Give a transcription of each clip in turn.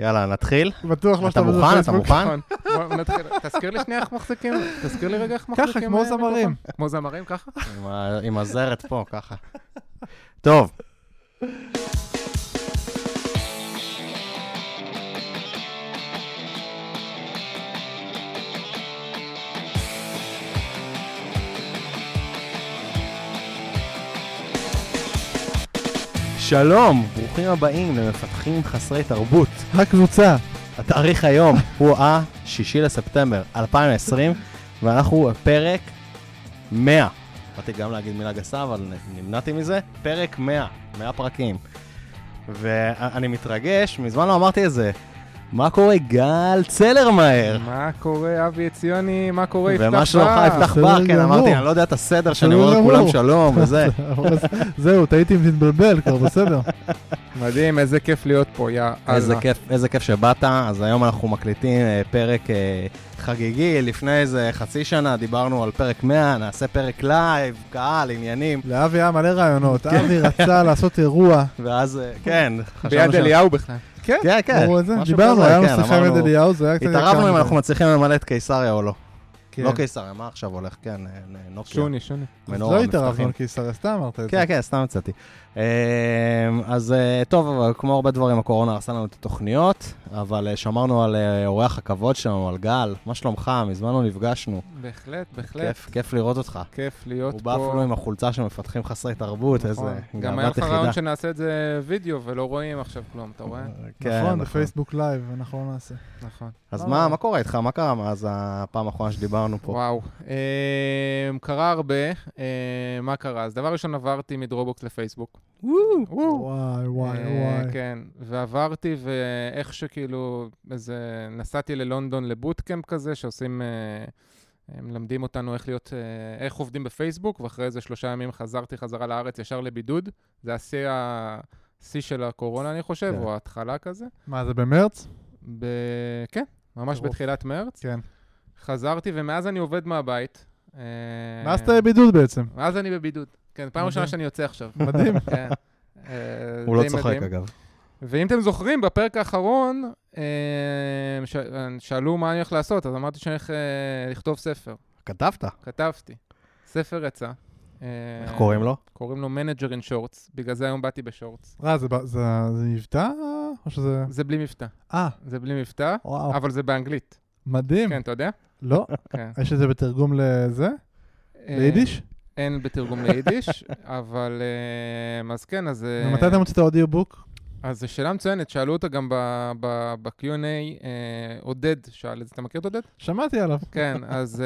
יאללה, נתחיל. בטוח לא אתה שאתה מוכן? אתה. מוכן? נכון. תזכיר לי שנייה איך מחזיקים, תזכיר לי רגע איך ככה, מחזיקים. כמו אה, זמרים. כמו זמרים, ככה? עם הזרת פה, ככה. טוב. שלום, ברוכים הבאים למפתחים חסרי תרבות. הקבוצה. התאריך היום הוא ה-6 לספטמבר 2020, ואנחנו בפרק 100. באתי גם להגיד מילה גסה, אבל נמנעתי מזה. פרק 100, 100 פרקים. ואני מתרגש, מזמן לא אמרתי את זה. מה קורה, גל צלר מהר? מה קורה, אבי עציוני? מה קורה, יפתח ומה שלומך, בר? יפתח בר? כן. אמרתי, אני לא יודע את הסדר שאני אומר לכולם. שלום וזה. זהו, טעיתי אם תתבלבל כבר, בסדר. מדהים, איזה כיף להיות פה, יא אללה. איזה כיף שבאת. אז היום אנחנו מקליטים אה, פרק אה, חגיגי. לפני איזה חצי שנה דיברנו על פרק 100, נעשה פרק לייב, קהל, עניינים. לאבי היה מלא רעיונות. כן. אבי רצה לעשות אירוע. ואז, אה, כן, חשבנו ביד אליהו בכלל. כן, כן, כן. אמרו את זה. דיברנו, היה לנו כן, שיחה עם יד אליהו, זה היה קצת... התערבנו אם אנחנו. מצליחים למלא את קיסריה או לא. כן. לא קיסריה, מה עכשיו הולך? כן, אה, נוקיה. שוני, שוני. אז לא התערבנו. על קיסריה, סתם אמרת את זה. כן, כן, סתם יצאתי. אה, אז אה, טוב, אבל כמו הרבה דברים, הקורונה הרסה לנו את התוכניות, אבל אה, שמרנו על אה, אורח הכבוד שלנו, על גל. מה שלומך? מזמן לא נפגשנו. בהחלט, בהחלט. כיף, כיף לראות אותך. כיף להיות הוא פה. בא אפילו עם החולצה של מפתחים חסרי תרבות, איזה נכון. גם היה לך רעיון. שנעשה את זה וידאו ולא רואים עכשיו כלום, אתה רואה? כן, נכון, בפייסבוק לייב, אנחנו לא נעשה. נכון. אז לא, מה לא. מה קורה איתך? מה קרה מאז הפעם האחרונה שדיברנו פה? וואו. אמ, קרה הרבה. אמ, מה קרה? אז דבר ראשון עברתי מ-Dropbox לפייסבוק. וואו. וואי, וואי, אה, וואי. כן, ועברתי, ואיך שכאילו, איזה, נסעתי ללונדון ל-bootcamp כזה, שעושים, אה, הם מלמדים אותנו איך להיות, אה, איך עובדים בפייסבוק, ואחרי איזה שלושה ימים חזרתי חזרה לארץ ישר לבידוד. זה השיא ה- השיא של הקורונה, אני חושב, כן. או ההתחלה כזה. מה, זה במרץ? ב... כן, ממש טירוף. בתחילת מרץ. כן. חזרתי, ומאז אני עובד מהבית. אה, מאז אתה בבידוד בעצם. מאז אני בבידוד. כן, פעם. ראשונה שאני יוצא עכשיו. מדהים. כן. אה, הוא לא צוחק. אגב. ואם אתם זוכרים, בפרק האחרון, אה, ש... שאלו מה אני הולך לעשות, אז אמרתי שאני הולך אה, לכתוב ספר. כתבת? כתבתי. ספר יצא. אה, איך קוראים לו? קוראים לו Manager in Shorts, בגלל זה היום באתי בשורטס. אה, זה זה זה מבטא? או שזה... זה בלי מבטא. אה, זה בלי מבטא, וואו. אבל זה באנגלית. מדהים. כן, אתה יודע? לא? כן. יש את זה בתרגום לזה? אה, ליידיש? אין בתרגום ליידיש, אבל אה, אז כן, אז... ומתי אתה מוציא את ה-audiobook? אז זו שאלה מצוינת, שאלו אותה גם ב- ב- ב-Q&A, עודד שאל את זה, אתה מכיר את עודד? שמעתי עליו. כן, אז,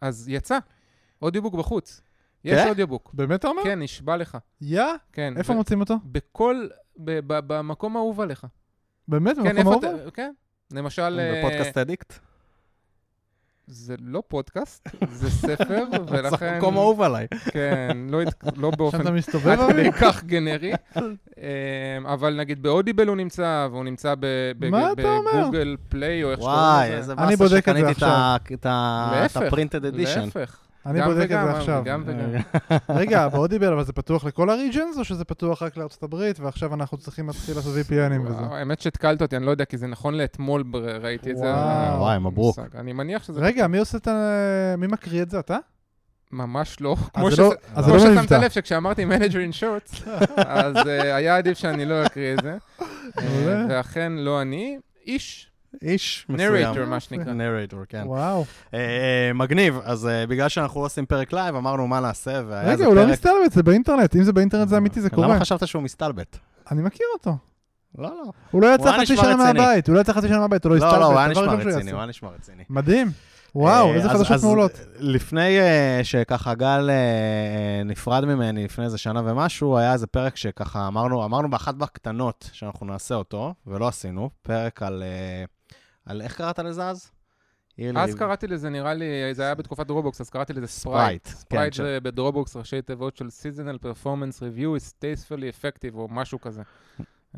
אז יצא, אודיובוק בחוץ. יש כן? אודיובוק. באמת אתה אומר? כן, נשבע לך. יא? כן. איפה ו- מוצאים אותו? בכל, ב- ב- במקום האהוב עליך. באמת? כן, במקום איפה אהוב? אתה, כן. למשל, אה, בפודקאסט אדיקט? זה לא פודקאסט, זה ספר, זה ולכן, מקום אהוב עליי. כן, לא, לא עכשיו באופן אתה מסתובב? עד אבי? כדי כך גנרי. אמ, אבל נגיד באודיבל הוא נמצא, והוא נמצא? בגוגל פליי, או איך שקוראים וואי, לזה. איזה אני באסה בודק את זה שקניתי את עכשיו. להפך, ה-printed edition. להפך. אני בודק את זה עכשיו. גם וגם. רגע, ב-Audible, אבל זה פתוח לכל ה-regions, או שזה פתוח רק לארצות הברית, ועכשיו אנחנו צריכים להתחיל לעשות VPN-ים וזה? האמת שהתקלת אותי, אני לא יודע, כי זה נכון לאתמול ראיתי את זה. וואי, מברוק. אני מניח שזה רגע, מי עושה את ה... מי מקריא את זה? אתה? ממש לא. כמו זה לא- כמו לא ששמת. לב שכשאמרתי Manager in Shorts, אז אה, היה עדיף שאני לא אקריא את זה. אה, ואכן לא אני, איש, איש מסוים. נרייטור מה שנקרא. נרייטור, כן. וואו. אה, מגניב, אז אה, בגלל שאנחנו לא עושים פרק לייב, אמרנו מה נעשה, והיה איזה רגע, הוא לא פרק... מסתלבט, זה באינטרנט. אם זה באינטרנט זה אמיתי, זה קורה. למה חשבת שהוא מסתלבט? אני מכיר אותו. לא, לא. הוא לא הוא יצא היה חצי נשמע שנה רציני. מהבית, הוא לא יצא חצי שנה מהבית, הוא לא לא, הסתלבט. לא, הוא היה דבר נשמע ראשון שהוא רציני, יעשה. הוא היה נשמע רציני. מדהים. וואו, אה, איזה אז- חדשות אז מעולות. לפני אה, שככה גל אה, נפרד ממני, לפני איזה שנה ומשהו, היה איזה פרק שככה אמרנו, אמרנו באחת בקטנות שאנחנו נעשה אותו, ולא עשינו, פרק על... אה, על איך קראת לזה אז? אז לי- קראתי לזה, נראה לי, זה היה בתקופת Dropbox, אז קראתי לזה Sprite. Sprite. כן, זה ב-Dropbox ראשי תיבות של seasonal performance review is tastefully effective, או משהו כזה.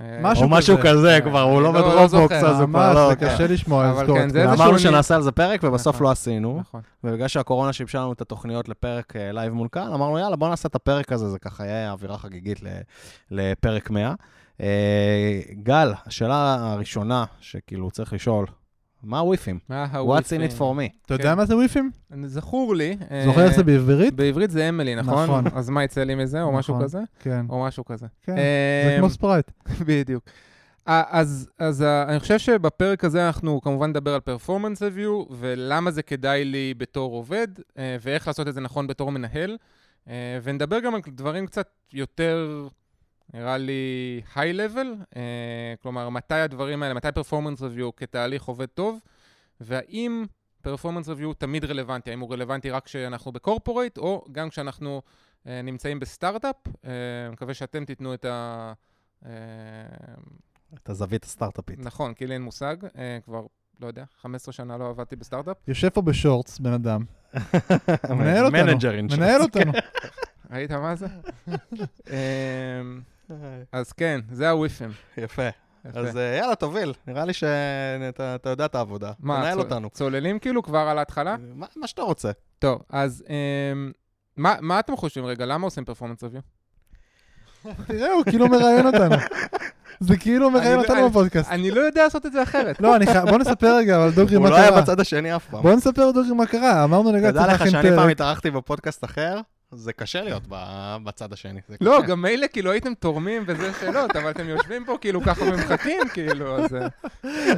אה, משהו או משהו כזה. כזה כן, כבר, הוא לא לא- לא ב-Dropbox. אז הוא כבר ממש, לא... זה כן. קשה לשמוע, אבל כן, זה. איזשהו אמרנו אני- שנעשה על זה פרק, ובסוף נכון. לא עשינו. נכון. ובגלל שהקורונה שיבשה לנו את התוכניות לפרק אה, לייב מול קהל, אמרנו, יאללה, בוא נעשה את הפרק הזה, זה ככה יהיה אווירה חגיגית ל- לפרק 100. אה, גל, השאלה הראשונה שכאילו צריך לשאול, מה הוויפים? מה What's הוויפים? in it for me? אתה כן. יודע מה זה וויפים? זכור לי. אה, זוכר איך זה בעברית? בעברית זה אמילי, נכון? נכון. אז מה יצא לי מזה, או משהו נכון. כזה? כן. או משהו כזה. כן, אמ, זה כמו ספרייט. בדיוק. אה, אז, אז אה, אני חושב שבפרק הזה אנחנו כמובן נדבר על פרפורמנס ריוויו, ולמה זה כדאי לי בתור עובד, אה, ואיך לעשות את זה נכון בתור מנהל, אה, ונדבר גם על דברים קצת יותר, נראה לי, high-level, כלומר, מתי הדברים האלה, מתי performance review כתהליך עובד טוב, והאם performance review תמיד רלוונטי, האם הוא רלוונטי רק כשאנחנו ב corporate, או גם כשאנחנו אה, נמצאים בסטארט-אפ. אני מקווה שאתם תיתנו את ה... אה, את הזווית הסטארט-אפית. נכון, כי לי אין מושג, אה, כבר, לא יודע, 15 שנה לא עבדתי בסטארט-אפ. יושב פה בשורטס, בן אדם. מנהל אותנו. מנהל אותנו. ראית מה זה? אז כן, זה הוויפים. יפה. יפה. אז אה, יאללה, תוביל. נראה לי שאתה אתה יודע את העבודה. מה, תנהל צול- אותנו. צוללים כאילו כבר על ההתחלה? מה מה שאתה רוצה. טוב, אז אמ, מה מה אתם חושבים רגע? למה עושים פרפורמנס ריוויו? תראה, הוא כאילו מראיין אותנו. זה כאילו מראיין אני- אותנו בפודקאסט. אני לא יודע לעשות את זה אחרת. לא, בוא נספר רגע על דוגרי הוא מה לא היה קרה. בצד השני אף פעם. בוא נספר דוגרי מה קרה. אמרנו לגל, תדע צריך לך להכין שאני פעם. התארחתי בפודקאסט אחר, זה קשה להיות ב- בצד השני. לא. גם מילא כאילו הייתם תורמים וזה שאלות, אבל אתם יושבים פה כאילו ככה ומחכים, כאילו, אז אה,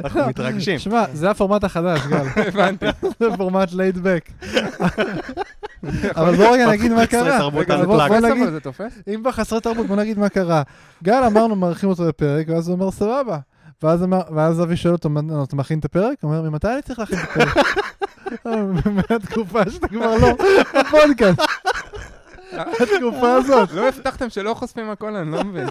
אנחנו מתרגשים. שמע, זה הפורמט החדש, גל. הבנתי. זה פורמט לייד בק. אבל בוא רגע נגיד מה קרה. נגיד? אם כבר חסרי תרבות, בוא נגיד מה קרה. גל, אמרנו, מארחים אותו לפרק, ואז הוא אומר, סבבה. ואז אבי שואל אותו, "מה, אתה מכין את הפרק? הוא אומר, ממתי אני צריך להכין את הפרק? מהתקופה שאתה כבר לא בפודקאסט. התקופה הזאת. לא הבטחתם שלא חושפים הכל, אני לא מבין.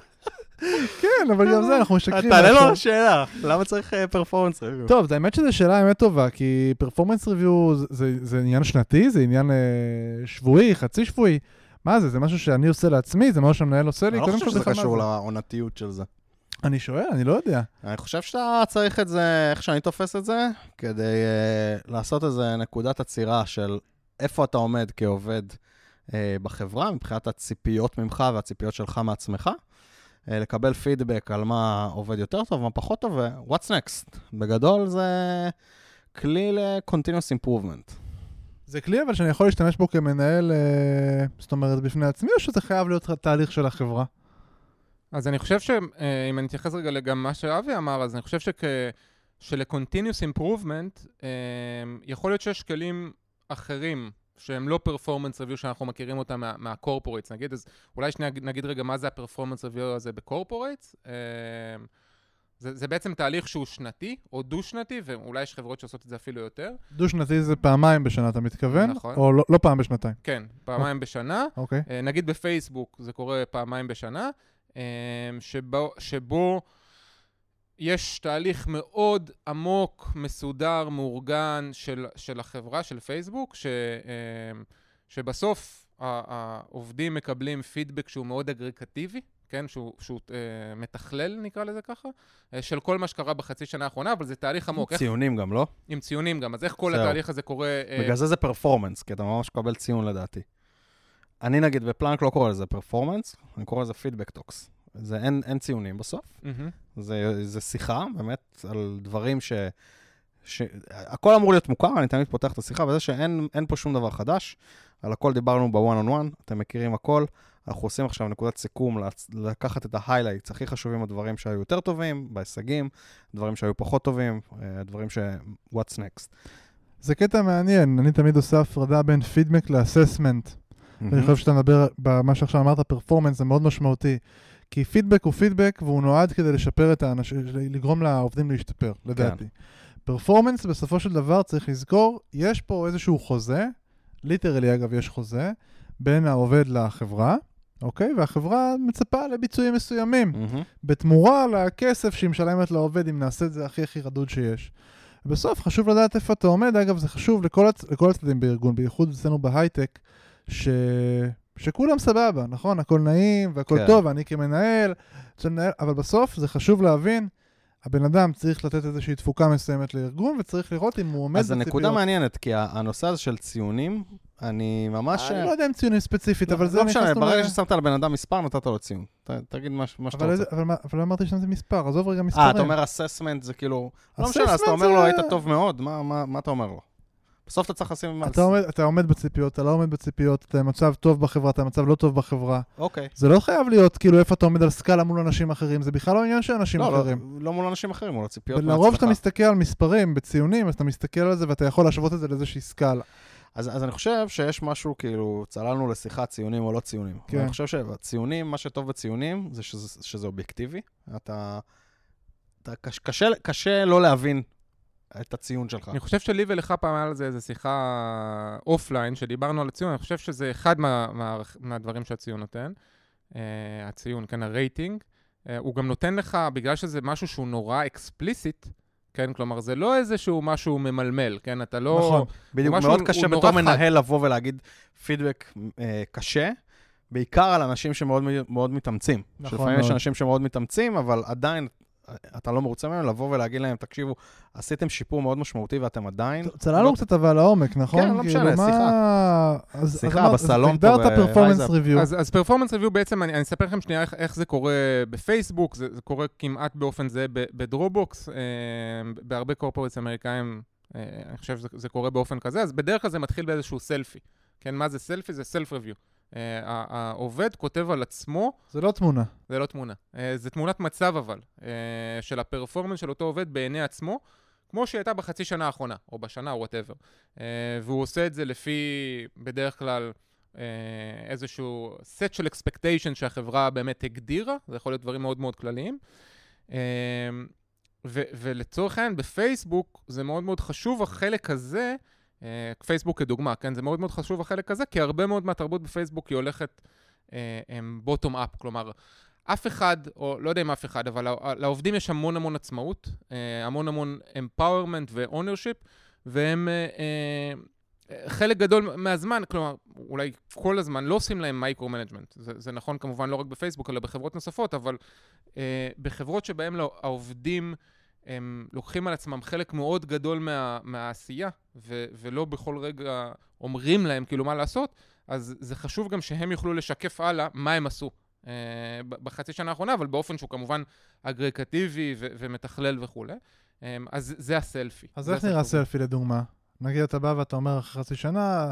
כן, אבל גם זה, אנחנו משקרים. תענה לו. על השאלה, למה צריך פרפורמנס ריוויו? טוב, האמת שזו שאלה באמת טובה, כי פרפורמנס ריוויו זה, זה עניין שנתי, זה עניין אה, שבועי, חצי שבועי. מה זה, זה משהו שאני עושה לעצמי, זה משהו שהמנהל עושה לי? אני לא חושב שזה קשור. לעונתיות של זה. אני שואל, אני לא יודע. אני חושב שאתה צריך את זה, איך שאני תופס את זה, כדי uh, לעשות איזה נקודת עצירה של איפה אתה עומד כעובד בחברה, מבחינת הציפיות ממך והציפיות שלך מעצמך, uh, לקבל פידבק על מה עובד יותר טוב, מה פחות טוב, ו-what's next. בגדול זה כלי ל-continuous improvement. זה כלי אבל שאני יכול להשתמש בו כמנהל, אה, זאת אומרת, בפני עצמי, או שזה חייב להיות תהליך של החברה? אז אני חושב שאם אני אתייחס רגע לגם מה שאבי אמר, אז אני חושב שכ... של continuous improvement, אה, יכול להיות שיש כלים אחרים שהם לא performance review שאנחנו מכירים אותם מה- מה corporates, נגיד, אז אולי שנייה נגיד רגע מה זה ה performance review הזה ב corporates. אה, זה, זה בעצם תהליך שהוא שנתי או דו-שנתי, ואולי יש חברות שעושות את זה אפילו יותר. דו-שנתי זה פעמיים בשנה, אתה מתכוון? נכון. או לא, לא פעם בשנתיים. כן, פעמיים בשנה. אוקיי. אה, נגיד בפייסבוק זה קורה פעמיים בשנה, אה, שבו, שבו יש תהליך מאוד עמוק, מסודר, מאורגן של, של החברה, של פייסבוק, ש, אה, שבסוף העובדים מקבלים פידבק שהוא מאוד אגרקטיבי, כן, שהוא, שהוא אה, מתכלל, נקרא לזה ככה, אה, של כל מה שקרה בחצי שנה האחרונה, אבל זה תהליך עמוק, איך, ציונים גם, לא? עם ציונים גם, אז איך כל זהו. התהליך הזה קורה... אה, בגלל זה זה performance, כי אתה ממש מקבל ציון לדעתי. אני נגיד בפלנק לא קורא לזה performance, אני קורא לזה feedback talks. זה אין, אין ציונים בסוף, מהמם. זה, זה שיחה באמת על דברים ש... ש... הכל אמור להיות מוכר, אני תמיד פותח את השיחה בזה שאין אין פה שום דבר חדש. על הכל דיברנו בוואן און וואן, אתם מכירים הכל. אנחנו עושים עכשיו נקודת סיכום, לקחת את ה highlights הכי חשובים, הדברים שהיו יותר טובים, בהישגים, דברים שהיו פחות טובים, אה, דברים ש... what's next. זה קטע מעניין, אני תמיד עושה הפרדה בין פידבק ל assessment. ואני חושב שאתה מדבר, במה שעכשיו אמרת, performance זה מאוד משמעותי. כי פידבק הוא פידבק והוא נועד כדי לשפר את האנשים, לגרום לעובדים להשתפר, לדעתי. performance בסופו של דבר צריך לזכור, יש פה איזשהו חוזה, literally אגב יש חוזה, בין העובד לחברה, אוקיי? והחברה מצפה לביצועים מסוימים. מהמם. בתמורה לכסף שהיא משלמת לעובד, אם נעשה את זה הכי הכי רדוד שיש. בסוף חשוב לדעת איפה אתה עומד, אגב זה חשוב לכל, הצ... לכל הצדדים בארגון, בייחוד אצלנו בהייטק, ש... שכולם סבבה, נכון? הכל נעים והכל כן. טוב, אני כמנהל, לנהל, אבל בסוף זה חשוב להבין הבן אדם צריך לתת איזושהי תפוקה מסוימת לארגון, וצריך לראות אם הוא עומד אז בציפיות. הנקודה מעניינת, כי הנושא הזה של ציונים, אני ממש... אני לא יודע אם ציונים ספציפית, אבל זה לא משנה, ברגע ששמת לבן אדם מספר, נתת לו ציון. ת- תגיד מה מה שאתה רוצה. אבל מה- אבל לא אמרתי שזה מספר, עזוב רגע מספרים. אה, אתה אומר אססמנט זה כאילו... לא משנה, אז אתה אומר זה- לו, היית טוב מאוד, מה- מה מה אתה אומר לו? בסוף אתה צריך לשים... אתה עומד, אתה עומד בציפיות, אתה לא עומד בציפיות, אתה במצב טוב בחברה, אתה במצב לא טוב בחברה. אוקיי. זה לא חייב להיות כאילו איפה אתה עומד על סקאלה מול אנשים אחרים, זה בכלל לא עניין של אנשים לא, לא, אחרים. לא מול אנשים אחרים, מול הציפיות לרוב כשאתה. מסתכל על מספרים בציונים, אז אתה מסתכל על זה ואתה יכול להשוות את זה לאיזושהי סקאלה. אז, אז אני חושב שיש משהו, כאילו, צללנו לשיחה ציונים או לא ציונים. כן. אני חושב שהציונים, מה שטוב בציונים, זה שזה, שזה אובייקטיבי. אתה... אתה קש, קשה, קשה לא להבין את הציון שלך. אני חושב שלי ולך פעם היה על זה איזו שיחה offline, שדיברנו על הציון, אני חושב שזה אחד מה, מה, מהדברים שהציון נותן. Uh, הציון, כן, הרייטינג. Uh, הוא גם נותן לך, בגלל שזה משהו שהוא נורא אקספליסיט, כן, כלומר, זה לא איזשהו משהו ממלמל, כן, אתה לא... נכון. בדיוק, משהו- מאוד קשה בתור. מנהל לבוא ולהגיד פידבק אה, קשה, בעיקר על אנשים שמאוד מאוד מתאמצים. נכון שלפעמים יש. אנשים שמאוד מתאמצים, אבל עדיין אתה לא מרוצה מהם, לבוא ולהגיד להם, תקשיבו, עשיתם שיפור מאוד משמעותי ואתם עדיין... צללנו לא- קצת אבל לעומק, נכון? כן, לא כאילו, משנה, שיחה. שיחה בסלון אז פה הגדרת performance. review. אז, performance review בעצם, אני, אני אספר לכם שנייה איך, איך זה קורה בפייסבוק, זה, זה קורה כמעט באופן זהה בדרופבוקס, אה, בהרבה corporates אמריקאים, אה, אני חושב שזה זה קורה באופן כזה, אז בדרך כלל זה מתחיל באיזשהו סלפי. כן, מה זה סלפי? זה self review. אה, העובד כותב על עצמו, זה לא תמונה. זה לא תמונה, אה, זה תמונת מצב אבל, אה, של ה performance של אותו עובד בעיני עצמו, כמו שהיא הייתה בחצי שנה האחרונה, או בשנה, או whatever. והוא עושה את זה לפי, בדרך כלל, איזשהו סט של expectation שהחברה באמת הגדירה, זה יכול להיות דברים מאוד מאוד כלליים. ו- ולצורך העניין, בפייסבוק זה מאוד מאוד חשוב החלק הזה, פייסבוק כדוגמה, כן? זה מאוד מאוד חשוב החלק הזה, כי הרבה מאוד מהתרבות בפייסבוק היא הולכת בוטום אפ, כלומר, אף אחד, או לא יודע אם אף אחד, אבל לעובדים יש המון המון עצמאות, אה, המון המון empowerment ו-ownership, והם אה, אה, חלק גדול מהזמן, כלומר, אולי כל הזמן, לא עושים להם micro-management. זה, זה נכון כמובן לא רק בפייסבוק, אלא בחברות נוספות, אבל אה, בחברות שבהן לא, העובדים הם לוקחים על עצמם חלק מאוד גדול מה, מהעשייה, ו, ולא בכל רגע אומרים להם כאילו מה לעשות, אז זה חשוב גם שהם יוכלו לשקף הלאה מה הם עשו. אה, בחצי שנה האחרונה, אבל באופן שהוא כמובן אגרגטיבי ו- ומתכלל וכולי. אה, אז זה הסלפי. אז זה איך נראה. סלפי לדוגמה? נגיד אתה בא ואתה אומר אחרי חצי שנה,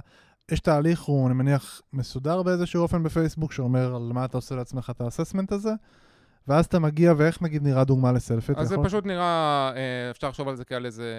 יש תהליך, הוא אני מניח מסודר באיזשהו אופן בפייסבוק, שאומר על מה אתה עושה לעצמך את האססמנט הזה, ואז אתה מגיע, ואיך נגיד נראה דוגמה לסלפי? אז זה יכול- פשוט נראה, אה, אפשר לחשוב על זה כעל איזה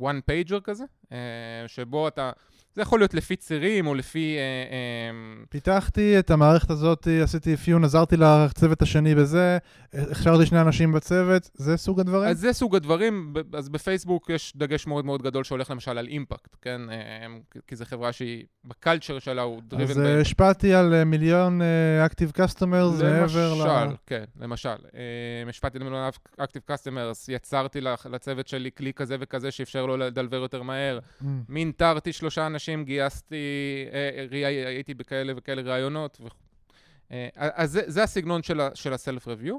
אה, one pager כזה, אה, שבו אתה, זה יכול להיות לפי צירים או לפי... אה, אה, פיתחתי את המערכת הזאת, עשיתי אפיון, עזרתי לצוות השני בזה, הכשרתי שני אנשים בצוות, זה סוג הדברים? אז זה סוג הדברים, ב- אז בפייסבוק יש דגש מאוד מאוד גדול שהולך למשל על impact, כן? אה, כי זו חברה שהיא, ב culture שלה הוא driven אז by- אה, השפעתי על אה, מיליון active customers מעבר ל... למשל, כן, למשל. אה, השפעתי למיליון active customers, יצרתי לצוות שלי כלי כזה וכזה שאפשר לו לדלוור יותר מהר. אממ. מינטרתי שלושה אנשים, גייסתי, אה, ראי- הייתי בכאלה וכאלה ראיונות. וכו'. אה, אז זה, זה הסגנון של, ה- של ה self review.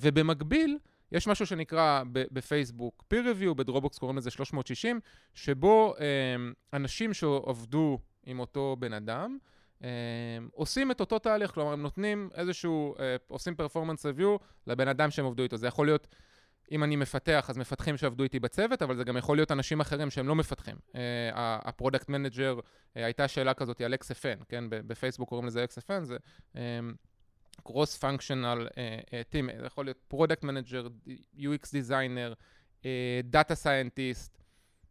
ובמקביל, יש משהו שנקרא בפייסבוק peer review, בדרופבוקס קוראים לזה 360, שבו אה, אנשים שעבדו עם אותו בן אדם, אה, עושים את אותו תהליך, כלומר הם נותנים איזשהו, אה, עושים performance review לבן אדם שהם עבדו איתו. זה יכול להיות, אם אני מפתח, אז מפתחים שעבדו איתי בצוות, אבל זה גם יכול להיות אנשים אחרים שהם לא מפתחים. ה product manager, הייתה שאלה כזאת על XFN, כן? בפייסבוק קוראים לזה XFN, זה cross functional team, זה יכול להיות product manager, UX designer, data scientist,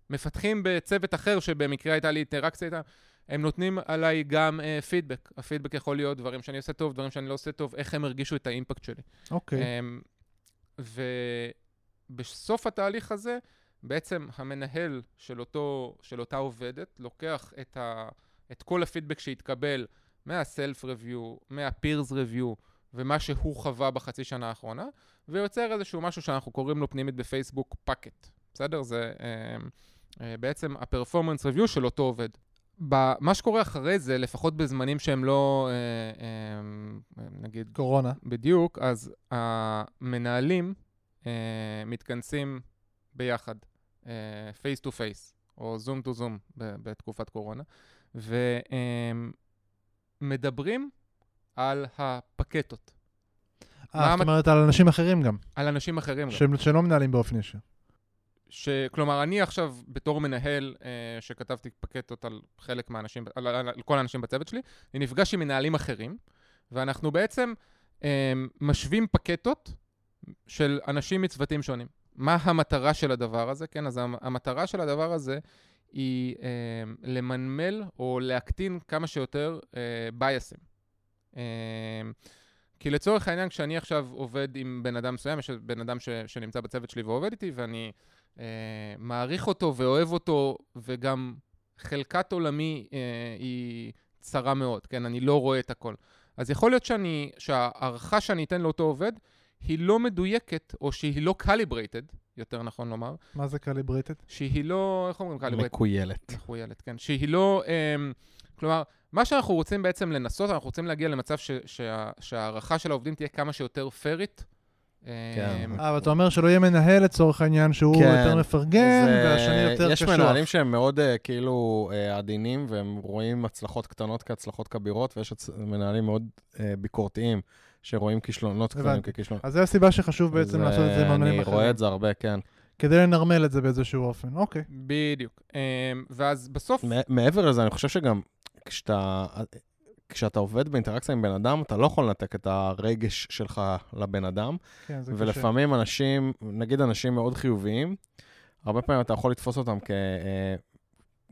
מפתחים בצוות אחר שבמקרה הייתה לי אינטראקציה איתם. הם נותנים עליי גם פידבק. אה, הפידבק יכול להיות דברים שאני עושה טוב, דברים שאני לא עושה טוב, איך הם הרגישו את ה impact שלי. אוקיי. אמ, ובסוף התהליך הזה, בעצם המנהל של, אותו, של אותה עובדת לוקח את, ה, את כל הפידבק שהתקבל מהסלף רביו, מהפירס רביו, ומה שהוא חווה בחצי שנה האחרונה, ויוצר איזשהו משהו שאנחנו קוראים לו פנימית בפייסבוק פאקט. בסדר? זה אמ, אה, בעצם הפרפורמנס רביו של אותו עובד. מה שקורה אחרי זה, לפחות בזמנים שהם לא, אה, אה, נגיד, קורונה. בדיוק, אז המנהלים אה, מתכנסים ביחד, face to face, או Zoom to Zoom בתקופת קורונה, ומדברים על הפאקטות. אה, זאת אומרת על אנשים אחרים גם, על אנשים אחרים גם. שהם- שלא מנהלים באופן ישיר. ש... כלומר, אני עכשיו, בתור מנהל אה, שכתבתי פאקטות על חלק מהאנשים, על, על, על כל האנשים בצוות שלי, אני נפגש עם מנהלים אחרים, ואנחנו בעצם אה, משווים פקטות של אנשים מצוותים שונים. מה המטרה של הדבר הזה? כן, אז המ- המטרה של הדבר הזה היא אה, למנמל או להקטין כמה שיותר אה, בייסים. אה, כי לצורך העניין, כשאני עכשיו עובד עם בן אדם מסוים, יש בן אדם ש, שנמצא בצוות שלי ועובד איתי, ואני אה, מעריך אותו ואוהב אותו, וגם חלקת עולמי אה, היא צרה מאוד, כן? אני לא רואה את הכל. אז יכול להיות שאני, שההערכה שאני אתן לאותו עובד, היא לא מדויקת, או שהיא לא calibrated, יותר נכון לומר, מה זה קליברייטד? שהיא לא, איך אומרים calibrated? מקוילת. מחויילת, כן. שהיא לא... אמ, כלומר, מה שאנחנו רוצים בעצם לנסות, אנחנו רוצים להגיע למצב ש, שה, שההערכה של העובדים תהיה כמה שיותר פיירית. כן. אה, אבל אתה אומר שלא יהיה מנהל לצורך העניין שהוא כן. יותר מפרגן, זה- והשני יותר יש קשוח. מנהלים שהם מאוד אה, כאילו אה, עדינים, והם רואים הצלחות קטנות כהצלחות כבירות, ויש מנהלים מאוד ביקורתיים, שרואים כישלונות קטנים. ככישלונות. אז זו הסיבה שחשוב בעצם לעשות את זה עם אה, המנהלים אני אחרים. רואה את זה הרבה, כן. כדי לנרמל את זה באיזשהו אופן. אוקיי. בדיוק. אמ, ואז בסוף... מעבר לזה, אני חושב שגם כשאתה, כשאתה עובד באינטראקציה עם בן אדם, אתה לא יכול לנתק את הרגש שלך לבן אדם, כן, זה קשה. ולפעמים אנשים, נגיד אנשים מאוד חיוביים, הרבה פעמים אתה יכול לתפוס אותם כ, אה,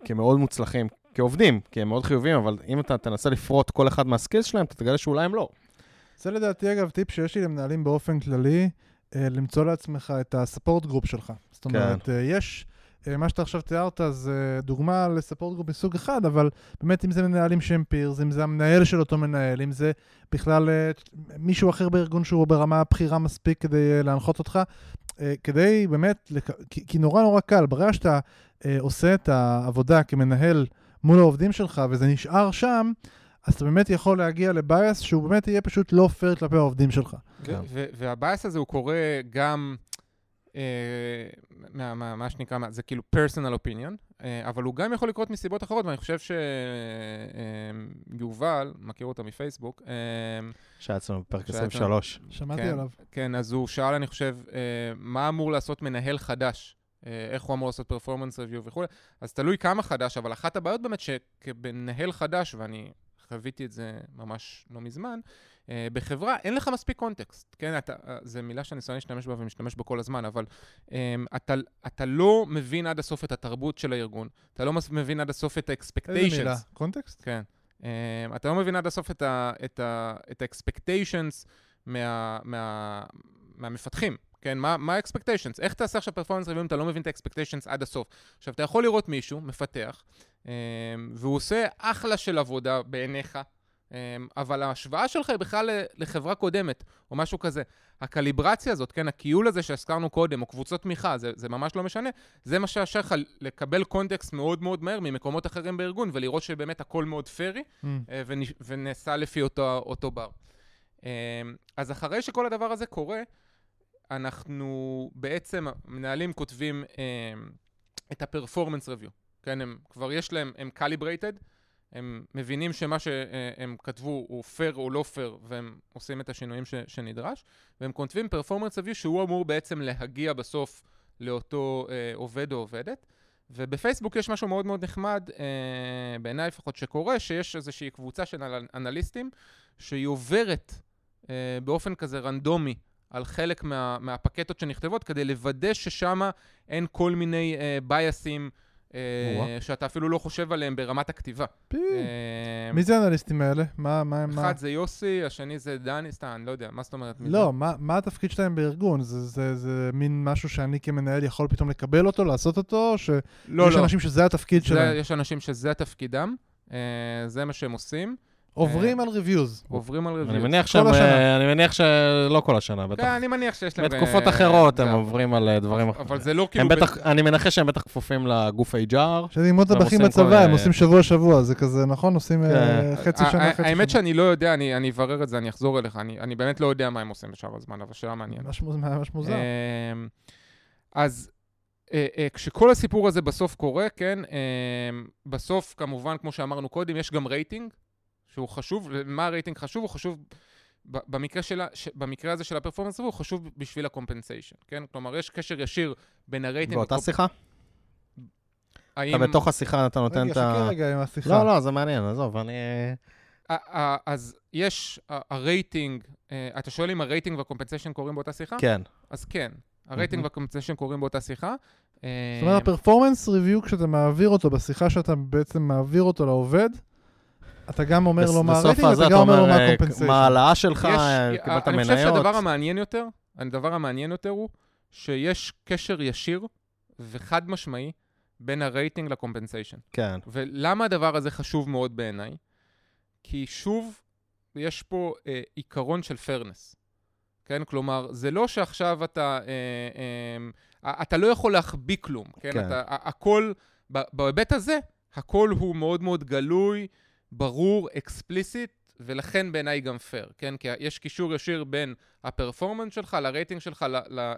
כמאוד מוצלחים, כעובדים, כי הם מאוד חיוביים, אבל אם אתה תנסה לפרוט כל אחד מה skills שלהם, אתה תגלה שאולי הם לא. זה לדעתי, אגב, טיפ שיש לי למנהלים באופן כללי, אה, למצוא לעצמך את ה support group שלך. זאת כן. אומרת, אה, יש, מה שאתה עכשיו תיארת זה דוגמה ל support group מסוג אחד, אבל באמת אם זה מנהלים שהם peers, אם זה המנהל של אותו מנהל, אם זה בכלל אה, מישהו אחר בארגון שהוא ברמה בכירה מספיק כדי אה, להנחות אותך, אה, כדי באמת. כי, כי נורא נורא קל, ברגע שאתה אה, עושה את העבודה כמנהל מול העובדים שלך וזה נשאר שם, אז אתה באמת יכול להגיע לבייס שהוא באמת יהיה פשוט לא פייר כלפי העובדים שלך. כן. והבייס הזה הוא קורה גם, אה, מה, מה, מה שנקרא, מה, זה כאילו personal opinion, אה, אבל הוא גם יכול לקרות מסיבות אחרות, ואני חושב שיובל, מכיר אותו מפייסבוק, אה, שהיה אצלנו בפרק שהיה 23. שמעתי כן. עליו. כן, אז הוא שאל, אני חושב, אה, מה אמור לעשות מנהל חדש? אה, איך הוא אמור לעשות פרפורמנס ריוויו וכולי. אז תלוי כמה חדש, אבל אחת הבעיות באמת שכמנהל חדש, ואני חוויתי את זה ממש לא מזמן, אה, בחברה אין לך מספיק קונטקסט, כן? אתה, אה, זו מילה שאני שונא להשתמש בה ומשתמש בה כל הזמן, אבל אה, אתה, אתה לא מבין עד הסוף את התרבות של הארגון, אתה לא מבין עד הסוף את ה-expectations. איזה מילה? קונטקסט? כן. Um, אתה לא מבין עד הסוף את ה-expectations מה- מה- מהמפתחים, כן? מה מה ה-expectations? איך תעשה עכשיו פרפורמנס ריוויו אם אתה לא מבין את ה-expectations עד הסוף? עכשיו, אתה יכול לראות מישהו, מפתח, um, והוא עושה אחלה של עבודה בעיניך, אבל ההשוואה שלך היא בכלל לחברה קודמת, או משהו כזה. הקליברציה הזאת, כן, הכיול הזה שהזכרנו קודם, או קבוצות תמיכה, זה, זה ממש לא משנה. זה מה שיאשר לך לקבל קונטקסט מאוד מאוד מהר ממקומות אחרים בארגון, ולראות שבאמת הכל מאוד פרי, Mm. אה, ונ- ונעשה לפי אותו, אותו בר. אה, אז אחרי שכל הדבר הזה קורה, אנחנו בעצם, המנהלים כותבים אה, את ה-performance review. כן, הם כבר יש להם, הם calibrated, הם מבינים שמה שהם כתבו הוא פייר או לא פייר, והם עושים את השינויים ש, שנדרש, והם כותבים performance review שהוא אמור בעצם להגיע בסוף לאותו אה, עובד או עובדת. ובפייסבוק יש משהו מאוד מאוד נחמד, אה, בעיניי לפחות שקורה, שיש איזושהי קבוצה של אנ- אנליסטים, שהיא עוברת אה, באופן כזה רנדומי על חלק מה, מהפקטות שנכתבות, כדי לוודא ששם אין כל מיני אה, בייסים אה, או-אה. שאתה אפילו לא חושב עליהם ברמת הכתיבה. אה, מי זה האנליסטים האלה? מה, מה, מה? אחד זה יוסי, השני זה דני, סתם, אני לא יודע, מה זאת אומרת? לא, מה, התפקיד שלהם בארגון? זה, מין משהו שאני כמנהל יכול פתאום לקבל אותו, לעשות אותו, או שיש? לא, לא. אנשים שזה התפקיד שלהם? יש אנשים שזה תפקידם, אה, זה מה שהם עושים. עוברים על ריוויוז. עוברים על אני ריוויוז. מניח שהם. אה, אני מניח שלא כל השנה, בטח. כן, אני מניח שיש להם... בתקופות אה, אחרות הם עוברים על אה, דברים אחרים. אבל זה לא כאילו... אני מנחש שהם בטח כפופים לגוף HR. ללמוד הם טבחים בצבא, הם אה, עושים שבוע-שבוע, זה כזה, נכון? עושים אה, כן. חצי שנה, חצי שנה. האמת שאני לא יודע, אני אני אברר את זה, אני אחזור אליך. אני אני באמת לא יודע מה הם עושים בשאר הזמן, אבל שאלה מעניינת. ממש מוז- ממש מוזר. אמ, אז אה, אה, כשכל הסיפור הזה בסוף קורה, כן, אמ, בסוף, כמובן, כמו שאמרנו קודם, יש גם רייטינג, שהוא חשוב. מה הרייטינג חשוב? הוא חשוב במקרה, שלה, ש, במקרה הזה של ה performance, הוא חשוב בשביל ה compensation, כן? כלומר, יש קשר ישיר בין הרייטינג... באותה לקומפ- שיחה? האם- אתה בתוך השיחה אתה נותן רגע, את ה... חכה רגע עם השיחה. לא, לא, זה מעניין, עזוב, אני... אז יש, הרייטינג, אה, אתה שואל אם הרייטינג וה compensation קורים באותה שיחה? כן. אז כן, הרייטינג מהמם. וה compensation קורים באותה שיחה. זאת אומרת, ה performance review, כשאתה מעביר אותו בשיחה שאתה בעצם מעביר אותו לעובד, אתה גם אומר לו מה הרייטינג, אתה גם אומר לו מה אה, ה compensation. מה ההעלאה שלך, יש- אה, קיבלת אני חושב מניות. שהדבר המעניין יותר, הדבר המעניין יותר הוא שיש קשר ישיר וחד משמעי בין הרייטינג ל compensation. כן. ולמה הדבר הזה חשוב מאוד בעיניי? כי שוב, יש פה אה, עיקרון של fairness. כן? כלומר, זה לא שעכשיו אתה... אה, אה, אתה לא יכול להחביא כלום, כן? כן. אתה, הכל, בהיבט הזה, הכל הוא מאוד מאוד גלוי, ברור, explicit, ולכן בעיניי גם פייר, כן? כי יש קישור ישיר בין הפרפורמנס שלך, לרייטינג שלך,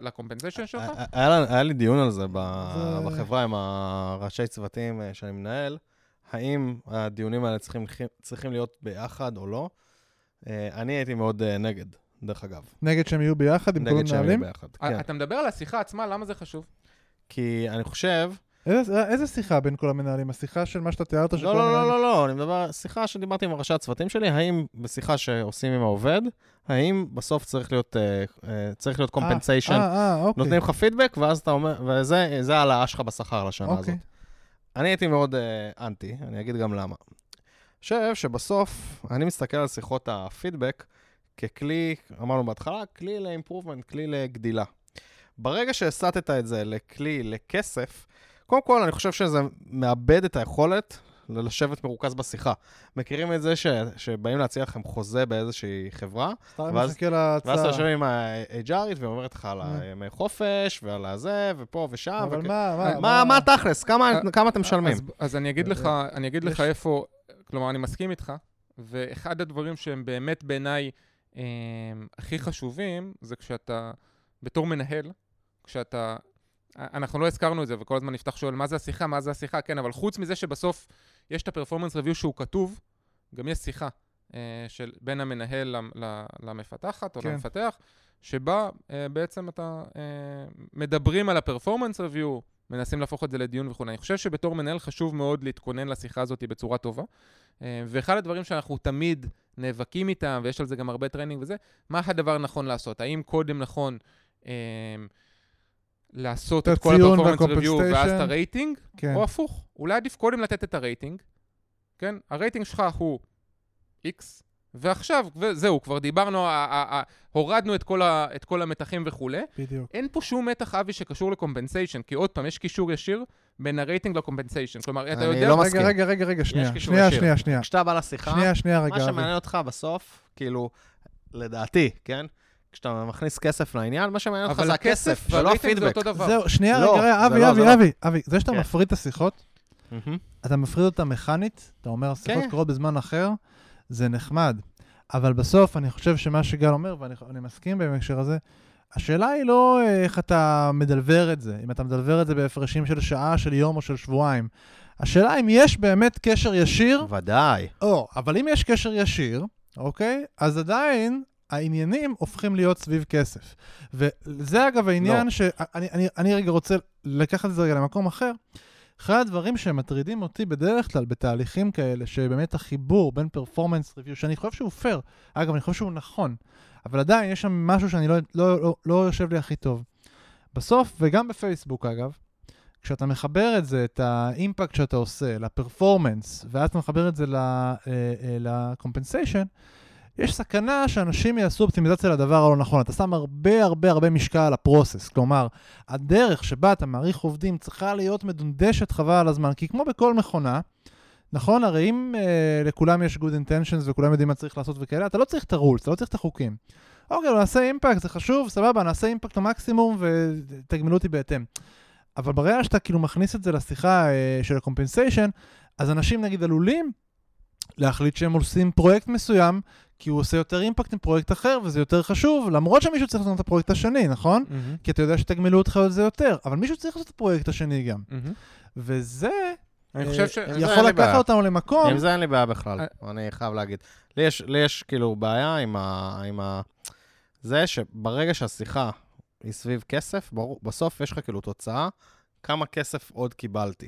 לקומפנסיישן שלך. היה- היה היה לי דיון על זה בחברה עם הראשי צוותים אה, שאני מנהל, האם הדיונים האלה צריכים- צריכים להיות ביחד או לא. אה, אני הייתי מאוד אה, נגד, דרך אגב. נגד שהם יהיו ביחד עם כל נגד שהם יהיו המנהלים? ביחד, אה, כן. אתה מדבר על השיחה עצמה, למה זה חשוב? כי אני חושב... איזה איזה שיחה בין כל המנהלים? השיחה של מה שאתה תיארת של כל לא, לא, לא, המנהלים? לא, לא, אני מדבר, שיחה שדיברתי עם ראשי הצוותים שלי, האם בשיחה שעושים עם העובד, האם בסוף צריך להיות, אה, אה, צריך להיות compensation, אה, אה, אוקיי. נותנים לך פידבק, ואז אתה אומר, וזה זה העלאה שלך בשכר לשנה הזאת. אוקיי. אני הייתי מאוד אה, אנטי, אני אגיד גם למה. חושב שבסוף, אני מסתכל על שיחות הפידבק ככלי, אמרנו בהתחלה, כלי ל improvement, כלי לגדילה. ברגע שהסטת את זה לכלי, לכסף, קודם כל, אני חושב שזה מאבד את היכולת לשבת מרוכז בשיחה. מכירים את זה ש, שבאים להציע לכם חוזה באיזושהי חברה, ואז- אתה. יושב עם ה-HRית ואומרת לך על אה. הימי חופש, ועל הזה, ופה ושם. אבל וכ- מה, מה, מה, מה תכלס? כמה, אה, כמה אתם משלמים? אז, אז אני אגיד לך, אני אגיד לך איפה, כלומר, אני מסכים איתך, ואחד הדברים שהם באמת בעיניי אה, הכי חשובים, זה כשאתה, בתור מנהל, כשאתה, אנחנו לא הזכרנו את זה, וכל הזמן נפתח שואל, מה זה השיחה, מה זה השיחה, כן, אבל חוץ מזה שבסוף יש את ה performance review שהוא כתוב, גם יש שיחה אה, של בין המנהל למפתחת או כן. למפתח, שבה אה, בעצם אתה, אה, מדברים על ה performance review, מנסים להפוך את זה לדיון וכו'. אני חושב שבתור מנהל חשוב מאוד להתכונן לשיחה הזאת בצורה טובה. אה, ואחד הדברים שאנחנו תמיד נאבקים איתם, ויש על זה גם הרבה training וזה, מה הדבר הנכון לעשות? האם קודם נכון אה, לעשות את את כל ה performance review ואז את? הרייטינג, כן. או הפוך, אולי עדיף קודם לתת את הרייטינג, כן? הרייטינג שלך הוא X, ועכשיו, וזהו, כבר דיברנו, הורדנו את כל, ה, את כל המתחים וכולי. בדיוק. אין פה שום מתח, אבי, שקשור ל compensation, כי עוד פעם, יש קישור ישיר בין הרייטינג ל compensation. כלומר, אתה אני יודע... לא רגע, מסכים. רגע, רגע, רגע, שנייה. שנייה, ישיר. שנייה, שנייה. כשאתה בא לשיחה, שנייה, שנייה, מה רגע, אבי. שמעניין אותך בסוף, כאילו, לדעתי, כן? כשאתה מכניס כסף לעניין, מה שמעניין אותך זה הכסף ולא זה הפידבק. זהו, שנייה, לא, רגע, אבי, לא, אבי, זה לא. אבי, אבי, זה שאתה כן. מפריד את השיחות. אתה מפריד אותה מכנית, אתה אומר, השיחות כן. קורות בזמן אחר, זה נחמד. אבל בסוף, אני חושב שמה שגל אומר, ואני אני מסכים בהקשר הזה, השאלה היא לא אה, איך אתה מדלבר את זה, אם אתה מדלבר את זה בהפרשים של שעה, של יום או של שבועיים. השאלה אם יש באמת קשר ישיר, ודאי. או, אבל אם יש קשר ישיר, אוקיי, אז עדיין העניינים הופכים להיות סביב כסף. וזה אגב העניין לא. שאני אני, אני רגע רוצה לקחת את זה רגע למקום אחר. אחד הדברים שמטרידים אותי בדרך כלל בתהליכים כאלה, שבאמת החיבור בין פרפורמנס ריוויו, שאני חושב שהוא פייר, אגב, אני חושב שהוא נכון, אבל עדיין יש שם משהו שאני לא, לא, לא, לא יושב לי הכי טוב. בסוף, וגם בפייסבוק אגב, כשאתה מחבר את זה, את האימפקט שאתה עושה, לפרפורמנס, ואז אתה מחבר את זה לקומפנסיישן, יש סכנה שאנשים יעשו אופטימיזציה לדבר הלא נכון. אתה שם הרבה הרבה הרבה משקל על הפרוסס. כלומר, הדרך שבה אתה מעריך עובדים צריכה להיות מדונדשת חבל על הזמן, כי כמו בכל מכונה, נכון, הרי אם אה, לכולם יש good intentions וכולם יודעים מה צריך לעשות וכאלה, אתה לא צריך את ה-rules, אתה לא צריך את החוקים. אוקיי, נעשה אימפקט, זה חשוב, סבבה, נעשה אימפקט למקסימום ותגמלו אותי בהתאם. אבל ברגע שאתה כאילו מכניס את זה לשיחה אה, של ה-compensation, אז אנשים נגיד עלולים להחליט שהם עושים פרויקט מסוים, כי הוא עושה יותר אימפקט עם פרויקט אחר, וזה יותר חשוב, למרות שמישהו צריך לעשות את הפרויקט השני, נכון? מהמם, כי אתה יודע שתגמלו אותך על זה יותר, אבל מישהו צריך לעשות את הפרויקט השני גם. מהמם. וזה אני אה, חושב ש... יכול לקחת. אותנו למקום, עם זה אין לי בעיה בכלל, אה. אני חייב להגיד. לי יש, לי יש כאילו בעיה עם ה... עם ה... זה שברגע שהשיחה היא סביב כסף, ברור, בסוף יש לך כאילו תוצאה, כמה כסף עוד קיבלתי.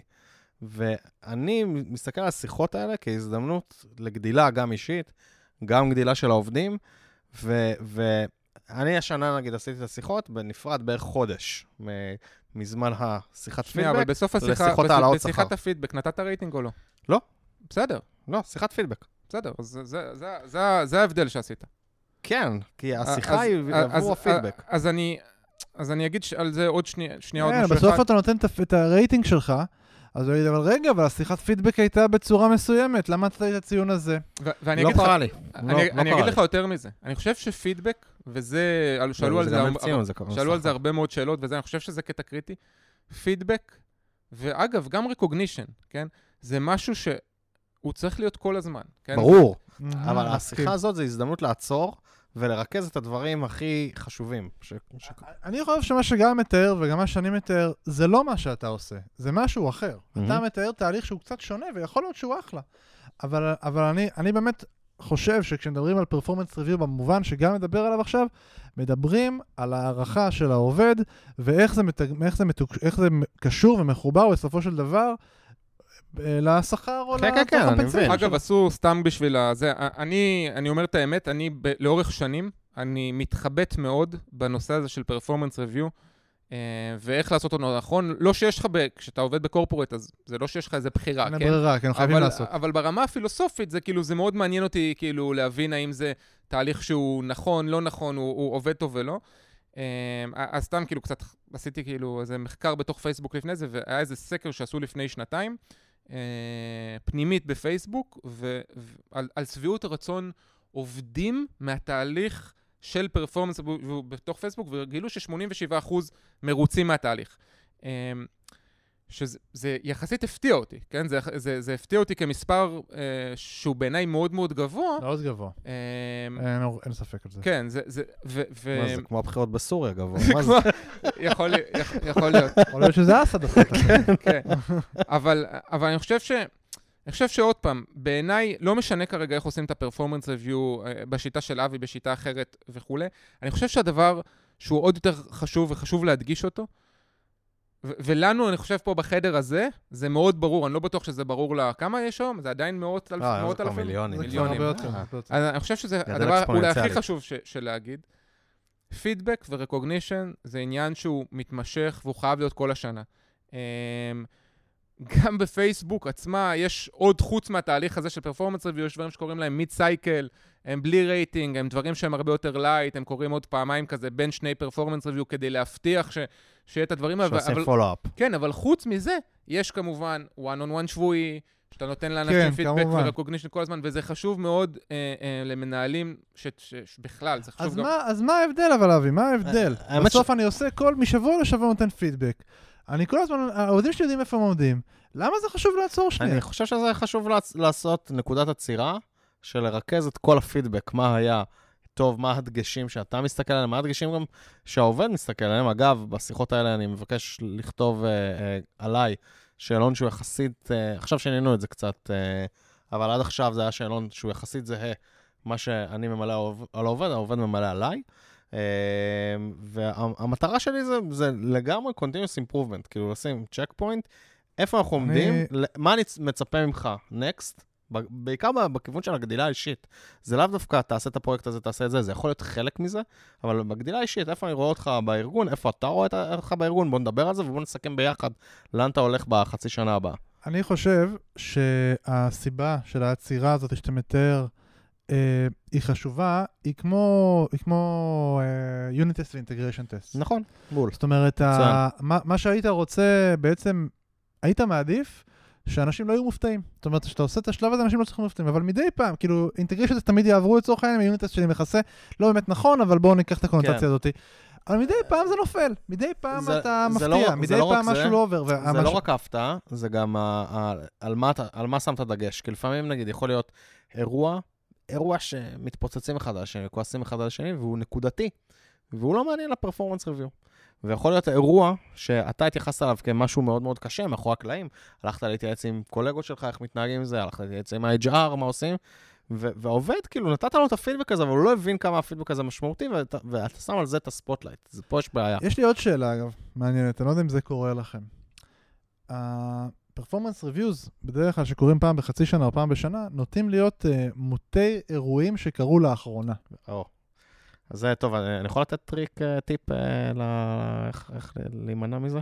ואני מסתכל על השיחות האלה כהזדמנות לגדילה, גם אישית, גם גדילה של העובדים, ו... ואני השנה, נגיד, עשיתי את השיחות בנפרד בערך חודש מ- מזמן השיחת שנייה, אבל פידבק. בסוף השיחה, לשיחות העלאות בשיחת שכר. הפידבק, נתת רייטינג או לא? לא. בסדר, לא, שיחת פידבק. בסדר, אז זה- זה- זה- זה- זה ההבדל שעשית. כן, כי אז- השיחה היא אז- עבור אז- הפידבק. אז אני... אז אני אגיד ש- על זה עוד שנייה, שנייה עוד כן, משהו בסוף אחד. אתה נותן את הרייטינג שלך, אז הוא יגיד, אבל רגע, אבל השיחת פידבק הייתה בצורה מסוימת, למה נתת לי את הציון הזה? ואני לא אגיד לך, קרה לי. אני, לא- לא אגיד לך יותר מזה. אני חושב שפידבק, וזה, על- שאלו על זה הרבה- מאוד שאלות וזה, אני חושב שזה קטע קריטי. פידבק, ואגב, גם recognition, כן? זה משהו שהוא צריך להיות כל הזמן, כן? ברור, אבל. השיחה הזאת זה הזדמנות לעצור ולרכז את הדברים הכי חשובים. ש- ש- אני חושב שמה שגם מתאר וגם מה שאני מתאר, זה לא מה שאתה עושה, זה משהו אחר. מהמם. אתה מתאר תהליך שהוא קצת שונה, ויכול להיות שהוא אחלה. אבל, אבל אני, אני באמת חושב שכשמדברים על פרפורמנס ריוויו במובן שגם מדבר עליו עכשיו, מדברים על הערכה של העובד, ואיך זה, מתג... איך זה, מתוג... איך זה קשור ומחובר בסופו של דבר לשכר או כן, כן, כן, אני מבין. אגב. עשו סתם בשביל הזה, אני, אני אומר את האמת, אני ב, לאורך שנים, אני מתחבט מאוד בנושא הזה של פרפורמנס ריוויו, ואיך לעשות אותו נכון. לא שיש לך, ב, כשאתה עובד בקורפורט, אז זה לא שיש לך איזה בחירה, אין כן? ברירה, כן, חייבים אבל, לעשות. אבל ברמה הפילוסופית, זה כאילו, זה מאוד מעניין אותי כאילו להבין האם זה תהליך שהוא נכון, לא נכון, הוא, הוא עובד טוב ולא. אמ, אז סתם כאילו קצת עשיתי כאילו איזה מחקר בתוך פייסבוק לפני זה, והיה איזה סקר שעשו לפני שנתיים, אה, פנימית בפייסבוק, ועל על שביעות הרצון עובדים מהתהליך של פרפורמנס בתוך פייסבוק, וגילו ש-87% מרוצים מהתהליך. אמ, שזה זה יחסית הפתיע אותי, כן? זה, זה, זה הפתיע אותי כמספר אה, שהוא בעיניי מאוד מאוד גבוה. מאוד גבוה. אה, אין, אין ספק על זה. כן, זה... זה ו, ו, מה זה, כמו הבחירות בסוריה גבוה. זה מה זה? כמו- יכול, יכול- יכול להיות, יכול להיות שזה אסד עשה את זה. כן. אבל, אבל אני חושב ש... אני חושב שעוד פעם, בעיניי, לא משנה כרגע איך עושים את הפרפורמנס ריוויו בשיטה של אבי, בשיטה אחרת וכולי, אני חושב שהדבר שהוא עוד יותר חשוב וחשוב להדגיש אותו, ו- ולנו, אני חושב פה בחדר הזה, זה מאוד ברור, אני לא בטוח שזה ברור לה... כמה יש היום? זה עדיין מאות אלפ- לא, מאות זה כבר אלפים? מיליונים. זה כבר מיליונים. אני חושב שזה הדבר אולי הכי. חשוב ש- של להגיד. פידבק ו-recognition זה עניין שהוא מתמשך והוא חייב להיות כל השנה. אמ, גם בפייסבוק עצמה יש עוד חוץ מהתהליך הזה של performance review, יש דברים שקוראים להם mid cycle, הם בלי רייטינג, הם דברים שהם הרבה יותר light, הם קוראים עוד פעמיים כזה בין שני performance review כדי להבטיח ש, שיהיה את הדברים אבל- follow-up. כן, אבל חוץ מזה, יש כמובן one on one שבועי, שאתה נותן לאנשים כן, פידבק. ו-recognition כל הזמן, וזה חשוב מאוד אה, אה, למנהלים, ש- ש- שבכלל, זה חשוב אז גם... מה, אז מה ההבדל אבל, אבי? מה ההבדל? אה, בסוף אני עושה כל, משבוע לשבוע נותן פידבק. אני כל הזמן, העובדים שלי יודעים איפה הם עומדים. למה זה חשוב לעצור שנייה? אני חושב שזה חשוב לעצ- לעשות נקודת עצירה, של לרכז את כל הפידבק, מה היה טוב, מה הדגשים שאתה מסתכל עליהם, מה הדגשים גם שהעובד מסתכל עליהם. אגב, בשיחות האלה אני מבקש לכתוב אה, אה, עליי שאלון שהוא יחסית, אה, עכשיו שינינו את זה קצת, אה, אבל עד עכשיו זה היה שאלון שהוא יחסית זהה, מה שאני ממלא על העובד, העובד ממלא עליי. אה, והמטרה שלי זה, זה לגמרי continuous improvement, כאילו לשים check point, איפה אנחנו אני- עומדים, מה אני מצפה ממך, next, ב- בעיקר בכיוון של הגדילה האישית. זה לאו דווקא תעשה את הפרויקט הזה, תעשה את זה, זה יכול להיות חלק מזה, אבל בגדילה האישית, איפה אני רואה אותך בארגון, איפה אתה רואה אותך בארגון, בוא נדבר על זה ובוא נסכם ביחד לאן אתה הולך בחצי שנה הבאה. אני חושב שהסיבה של העצירה הזאת שאתה מתאר אה, היא חשובה, היא כמו, היא כמו אה, unit test ו-integration test. נכון, בול. זאת אומרת. ה, מה, מה שהיית רוצה בעצם, היית מעדיף שאנשים לא יהיו מופתעים. זאת אומרת, כשאתה עושה את השלב הזה, אנשים לא צריכים מופתעים, אבל מדי פעם, כאילו, אינטגרציות תמיד יעברו לצורך העניין, יוניט טסט שאני מכסה, לא באמת נכון, אבל בואו ניקח את הקונוטציה כן. הזאת. אבל מדי פעם זה נופל, מדי פעם זה- אתה זה מפתיע, לא- זה מדי לא פעם זה, משהו לא עובר. זה לא רק ההפתעה, זה גם ה- ה- על מה על מה שמת דגש. כי לפעמים, נגיד, יכול להיות אירוע, אירוע שמתפוצצים אחד על השני, כועסים אחד על השני, והוא נקודתי, והוא לא מעניין לפרפורמנס ריוויו. ויכול להיות אירוע שאתה התייחסת אליו כמשהו מאוד מאוד קשה, מאחורי הקלעים, הלכת להתייעץ עם קולגות שלך, איך מתנהגים עם זה, הלכת להתייעץ עם ה-HR, מה עושים, והעובד, כאילו, נתת לו את הפידבק הזה, אבל הוא לא הבין כמה הפידבק הזה משמעותי, ואתה, ואתה שם על זה את ה spotlight. זה פה יש בעיה. יש לי עוד שאלה, אגב, מעניינת, אני לא יודע אם זה קורה לכם. ה-performance reviews, בדרך כלל שקורים פעם בחצי שנה או פעם בשנה, נוטים להיות אה, מוטי אירועים שקרו לאחרונה. או. אז זה טוב, אני אני יכול לתת טריק, אה, טיפ, אה, ל... איך, איך להימנע מזה?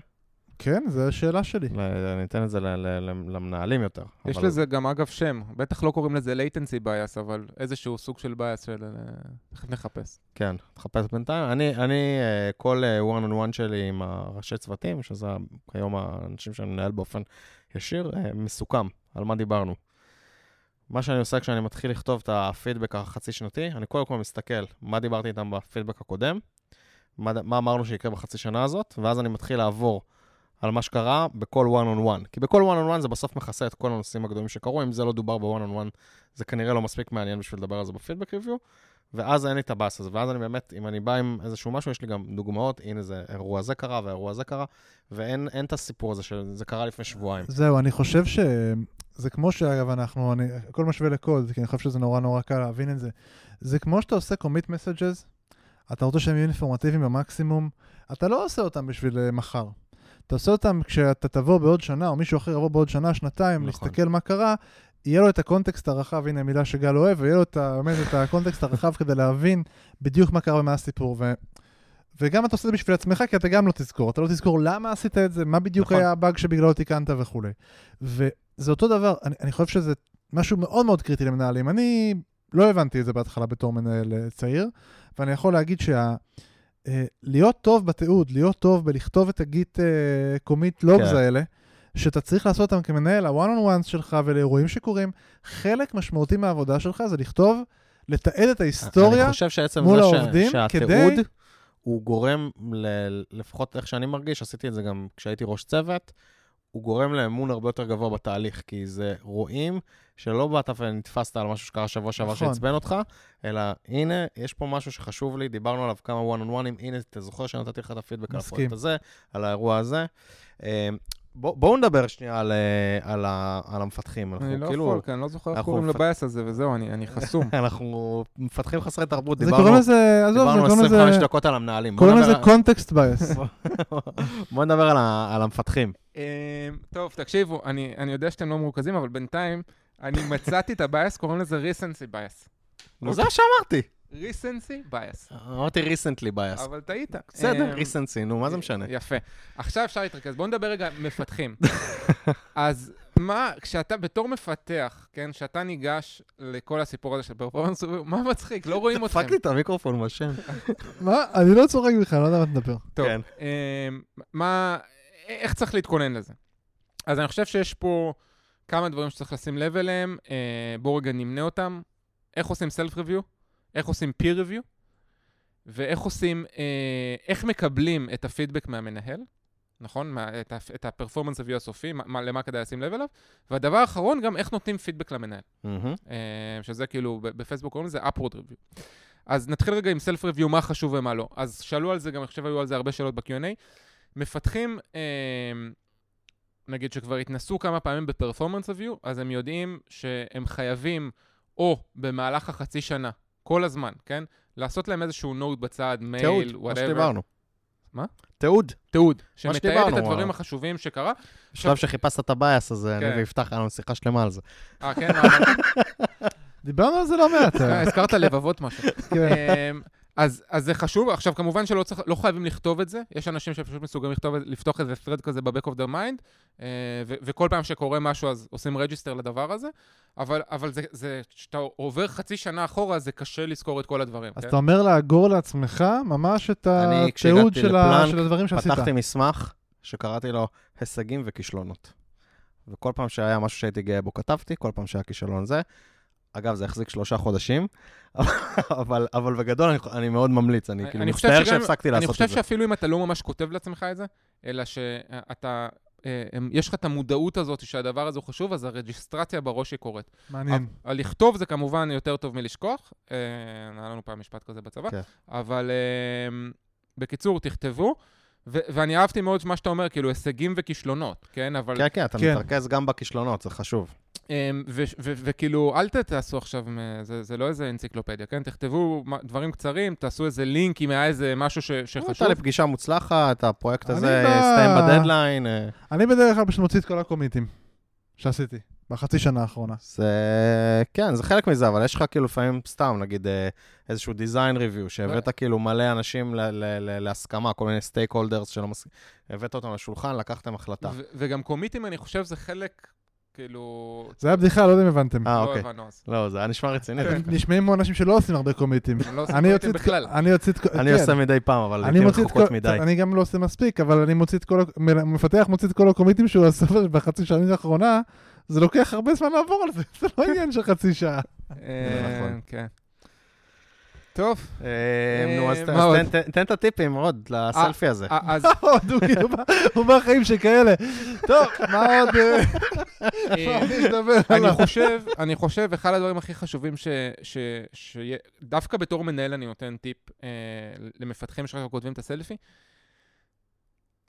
כן, זו השאלה שלי. ל- אני אתן את זה ל- ל- ל- למנהלים יותר. יש אבל- לזה גם אגב שם, בטח לא קוראים לזה latency bias, אבל איזשהו סוג של bias של... אה, תכף נחפש. כן, תחפש בינתיים. אני, אני אה, כל אה, one on one שלי עם הראשי צוותים, שזה כיום האנשים שאני מנהל באופן ישיר, אה, מסוכם, על מה דיברנו. מה שאני עושה כשאני מתחיל לכתוב את הפידבק החצי שנתי, אני קודם כל מסתכל מה דיברתי איתם בפידבק הקודם, מה, מה אמרנו שיקרה בחצי שנה הזאת, ואז אני מתחיל לעבור על מה שקרה בכל one on one. כי בכל one on one זה בסוף מכסה את כל הנושאים הגדולים שקרו, אם זה לא דובר ב-one on one, זה כנראה לא מספיק מעניין בשביל לדבר על זה בפידבק ריוויו, ואז אין לי את הבאס הזה, ואז אני באמת, אם אני בא עם איזשהו משהו, יש לי גם דוגמאות, הנה זה אירוע זה קרה והאירוע הזה קרה, ואין אין את הסיפור הזה שזה קרה לפני שבועיים. זהו, אני חושב שזה כמו שאגב אנחנו, אני, הכל משווה לקוד, כי אני חושב שזה נורא נורא קל להבין את זה. זה כמו שאתה עושה commit messages, אתה רוצה שהם יהיו אינפורמטיביים במקסימום, אתה לא עושה אותם בשביל אה, מחר. אתה עושה אותם כשאתה תבוא בעוד שנה, או מישהו אחר יבוא בעוד שנה, שנתיים, נכון. להסתכל מה קרה, יהיה לו את הקונטקסט הרחב, הנה מילה שגל אוהב, ויהיה לו את, באמת את הקונטקסט הרחב כדי להבין בדיוק מה קרה ומה הסיפור. ו... וגם אתה עושה את זה בשביל עצמך, כי אתה גם לא תזכור. אתה לא תזכור למה עשית את זה, מה בדיוק נכון. היה הבאג שבגללו תיקנת וכולי. וזה אותו דבר, אני, אני חושב שזה משהו מאוד מאוד קריטי למנהלים. אני לא הבנתי את זה בהתחלה בתור מנהל אה, צעיר, ואני יכול להגיד שה... אה, להיות טוב בתיעוד, להיות טוב בלכתוב את הגיט קומיט לוגס כן. האלה, שאתה צריך לעשות אותם כמנהל, ה-one on ones שלך ולאירועים שקורים, חלק משמעותי מהעבודה שלך זה לכתוב, לתעד את ההיסטוריה. אני חושב שעצם מול זה העובדים, ש... שהתיעוד, כדי- הוא גורם, ל... לפחות איך שאני מרגיש, עשיתי את זה גם כשהייתי ראש צוות, הוא גורם לאמון הרבה יותר גבוה בתהליך, כי זה רואים שלא באת ונתפסת על משהו שקרה שבוע שעבר נכון. שעצבן אותך, אלא הנה, יש פה משהו שחשוב לי, דיברנו עליו כמה one on one, הנה, אתה זוכר שנתתי לך את הפידבק על. הפרויקט הזה, על האירוע הזה. בוא, בואו נדבר שנייה על, אה, על, ה, על המפתחים. אני לא כאילו, כי אני לא זוכר איך קוראים מפ- ל bias הזה, וזהו, אני אני חסום. אנחנו מפתחים חסרי תרבות, דיברנו, קוראים לזה, עזוב, דיברנו קוראים 25 לזה, דקות על המנהלים. קוראים לזה context bias. בוא נדבר על, ה, על המפתחים. אמ, טוב, תקשיבו, אני אני יודע שאתם לא מרוכזים, אבל בינתיים אני מצאתי את ה bias, קוראים לזה bias. נו, זה מה שאמרתי. Recency bias. אמרתי recently bias. אבל טעית. בסדר, אמ, recency, נו, מה זה משנה? יפה. עכשיו אפשר להתרכז. בואו נדבר רגע מפתחים. אז מה, כשאתה בתור מפתח, כן, כשאתה ניגש לכל הסיפור הזה של performance, מה מצחיק? לא רואים אתכם. דפק לי את המיקרופון בשם. מה? אני לא צוחק בכלל, לא יודע מה אתה מדבר. טוב, כן. אמ, מה, איך צריך להתכונן לזה? אז אני חושב שיש פה כמה דברים שצריך לשים לב אליהם, אה, בואו רגע נמנה אותם. איך עושים סלף ריוויו? איך עושים פיר ריוויו? ואיך עושים, אה, איך מקבלים את הפידבק מהמנהל, נכון? מה, את, את הפרפורמנס ריוויו הסופי, מה, מה- למה כדאי לשים לב אליו. והדבר האחרון, גם איך נותנים פידבק למנהל. מהמם. אה, שזה כאילו, בפייסבוק קוראים לזה upward review. אז נתחיל רגע עם self review, מה חשוב ומה לא. אז שאלו על זה, גם אני חושב היו על זה הרבה שאלות ב-Q&A. מפתחים, אה, נגיד שכבר התנסו כמה פעמים ב performance review, אז הם יודעים שהם חייבים, או במהלך החצי שנה, כל הזמן, כן? לעשות להם איזשהו note בצד, תיעוד, מייל, מה whatever. שדיברנו. מה? תיעוד. תיעוד, שמתעד את הדברים אה. החשובים שקרה. בשלב שחיפשת את ה base, אני כן. ויפתח, היה לנו שיחה שלמה על זה. אה, כן? דיברנו על זה לא מעט. אה, אה, הזכרת לבבות משהו. אז, אז זה חשוב, עכשיו כמובן שלא צריך, לא חייבים לכתוב את זה, יש אנשים שפשוט מסוגלים לכתוב, לפתוח איזה thread כזה ב-back of their mind, אה, ו- וכל פעם שקורה משהו אז עושים register לדבר הזה, אבל, אבל זה, זה, כשאתה עובר חצי שנה אחורה, זה קשה לזכור את כל הדברים. אז כן? אתה אומר לאגור לעצמך ממש את אני, התיעוד כשהגעתי של לפלנק, של הדברים שעשית. פתחתי מסמך שקראתי לו הישגים וכישלונות. וכל פעם שהיה משהו שהייתי גאה בו כתבתי, כל פעם שהיה כישלון זה. אגב, זה החזיק שלושה חודשים, אבל, אבל בגדול אני, אני מאוד ממליץ, אני כאילו אני חושב מצטער שהפסקתי אני לעשות חושב את זה. שאפילו אם אתה לא ממש כותב לעצמך את זה, אלא שאתה, אה, יש לך את המודעות הזאת שהדבר הזה הוא חשוב, אז הרג'יסטרציה בראש היא קורית. מעניין. ה- לכתוב זה כמובן יותר טוב מלשכוח, אה, היה לנו פעם משפט כזה בצבא, כן. אבל אה, בקיצור, תכתבו. ו- ואני אהבתי מאוד מה שאתה אומר, כאילו הישגים וכישלונות, כן? אבל כן, כן, אתה כן. מתרכז גם בכישלונות, זה חשוב. אמ, וכאילו, אל תעשו עכשיו, זה, זה לא איזה אנציקלופדיה, כן? תכתבו דברים קצרים, תעשו איזה לינק אם היה איזה משהו ש- שחשוב. הייתה לי פגישה מוצלחת, הפרויקט הזה הסתיים בדדליין. אה, אני בדרך כלל פשוט מוציא את כל הקומיטים שעשיתי בחצי שנה האחרונה. זה, כן, זה חלק מזה, אבל יש לך כאילו לפעמים סתם, נגיד אה, איזשהו דיזיין ריוויו, שהבאת כאילו מלא אנשים ל- ל- ל- להסכמה, כל מיני סטייק הולדרס שלא מסכימים, הבאת אותם לשולחן, לקחתם החלטה. ו- וגם קומיטים, אני חושב, זה חלק, כאילו... זה היה בדיחה, לא יודע אם הבנתם. אה, לא אוקיי. הבנו אז. לא, זה היה נשמע רציני. נשמעים כמו אנשים שלא עושים הרבה קומיטים. הם לא עושים אני קומיטים בכלל. אני אוציא את... אני כן. עושה מדי פעם, אבל אני לעיתים מוציא את רחוקות כל... מדי. אני גם לא עושה מספיק, אבל אני מוציא את כל... מפתח מוציא את כל הקומיטים שהוא עשה בחצי שנה האחרונה, זה לוקח הרבה זמן לעבור על זה, זה לא עניין של חצי שעה. אה, נכון. כן. טוב, אה, נו, אז? תן- את הטיפים עוד לסלפי הזה. אה, אז עוד, הוא כאילו בא- הוא בא חיים שכאלה. טוב, מה עוד? אה, אה, אני? חושב, אני חושב, אחד הדברים הכי חשובים ש... דווקא בתור מנהל אני נותן טיפ אה, למפתחים שרק כותבים את הסלפי,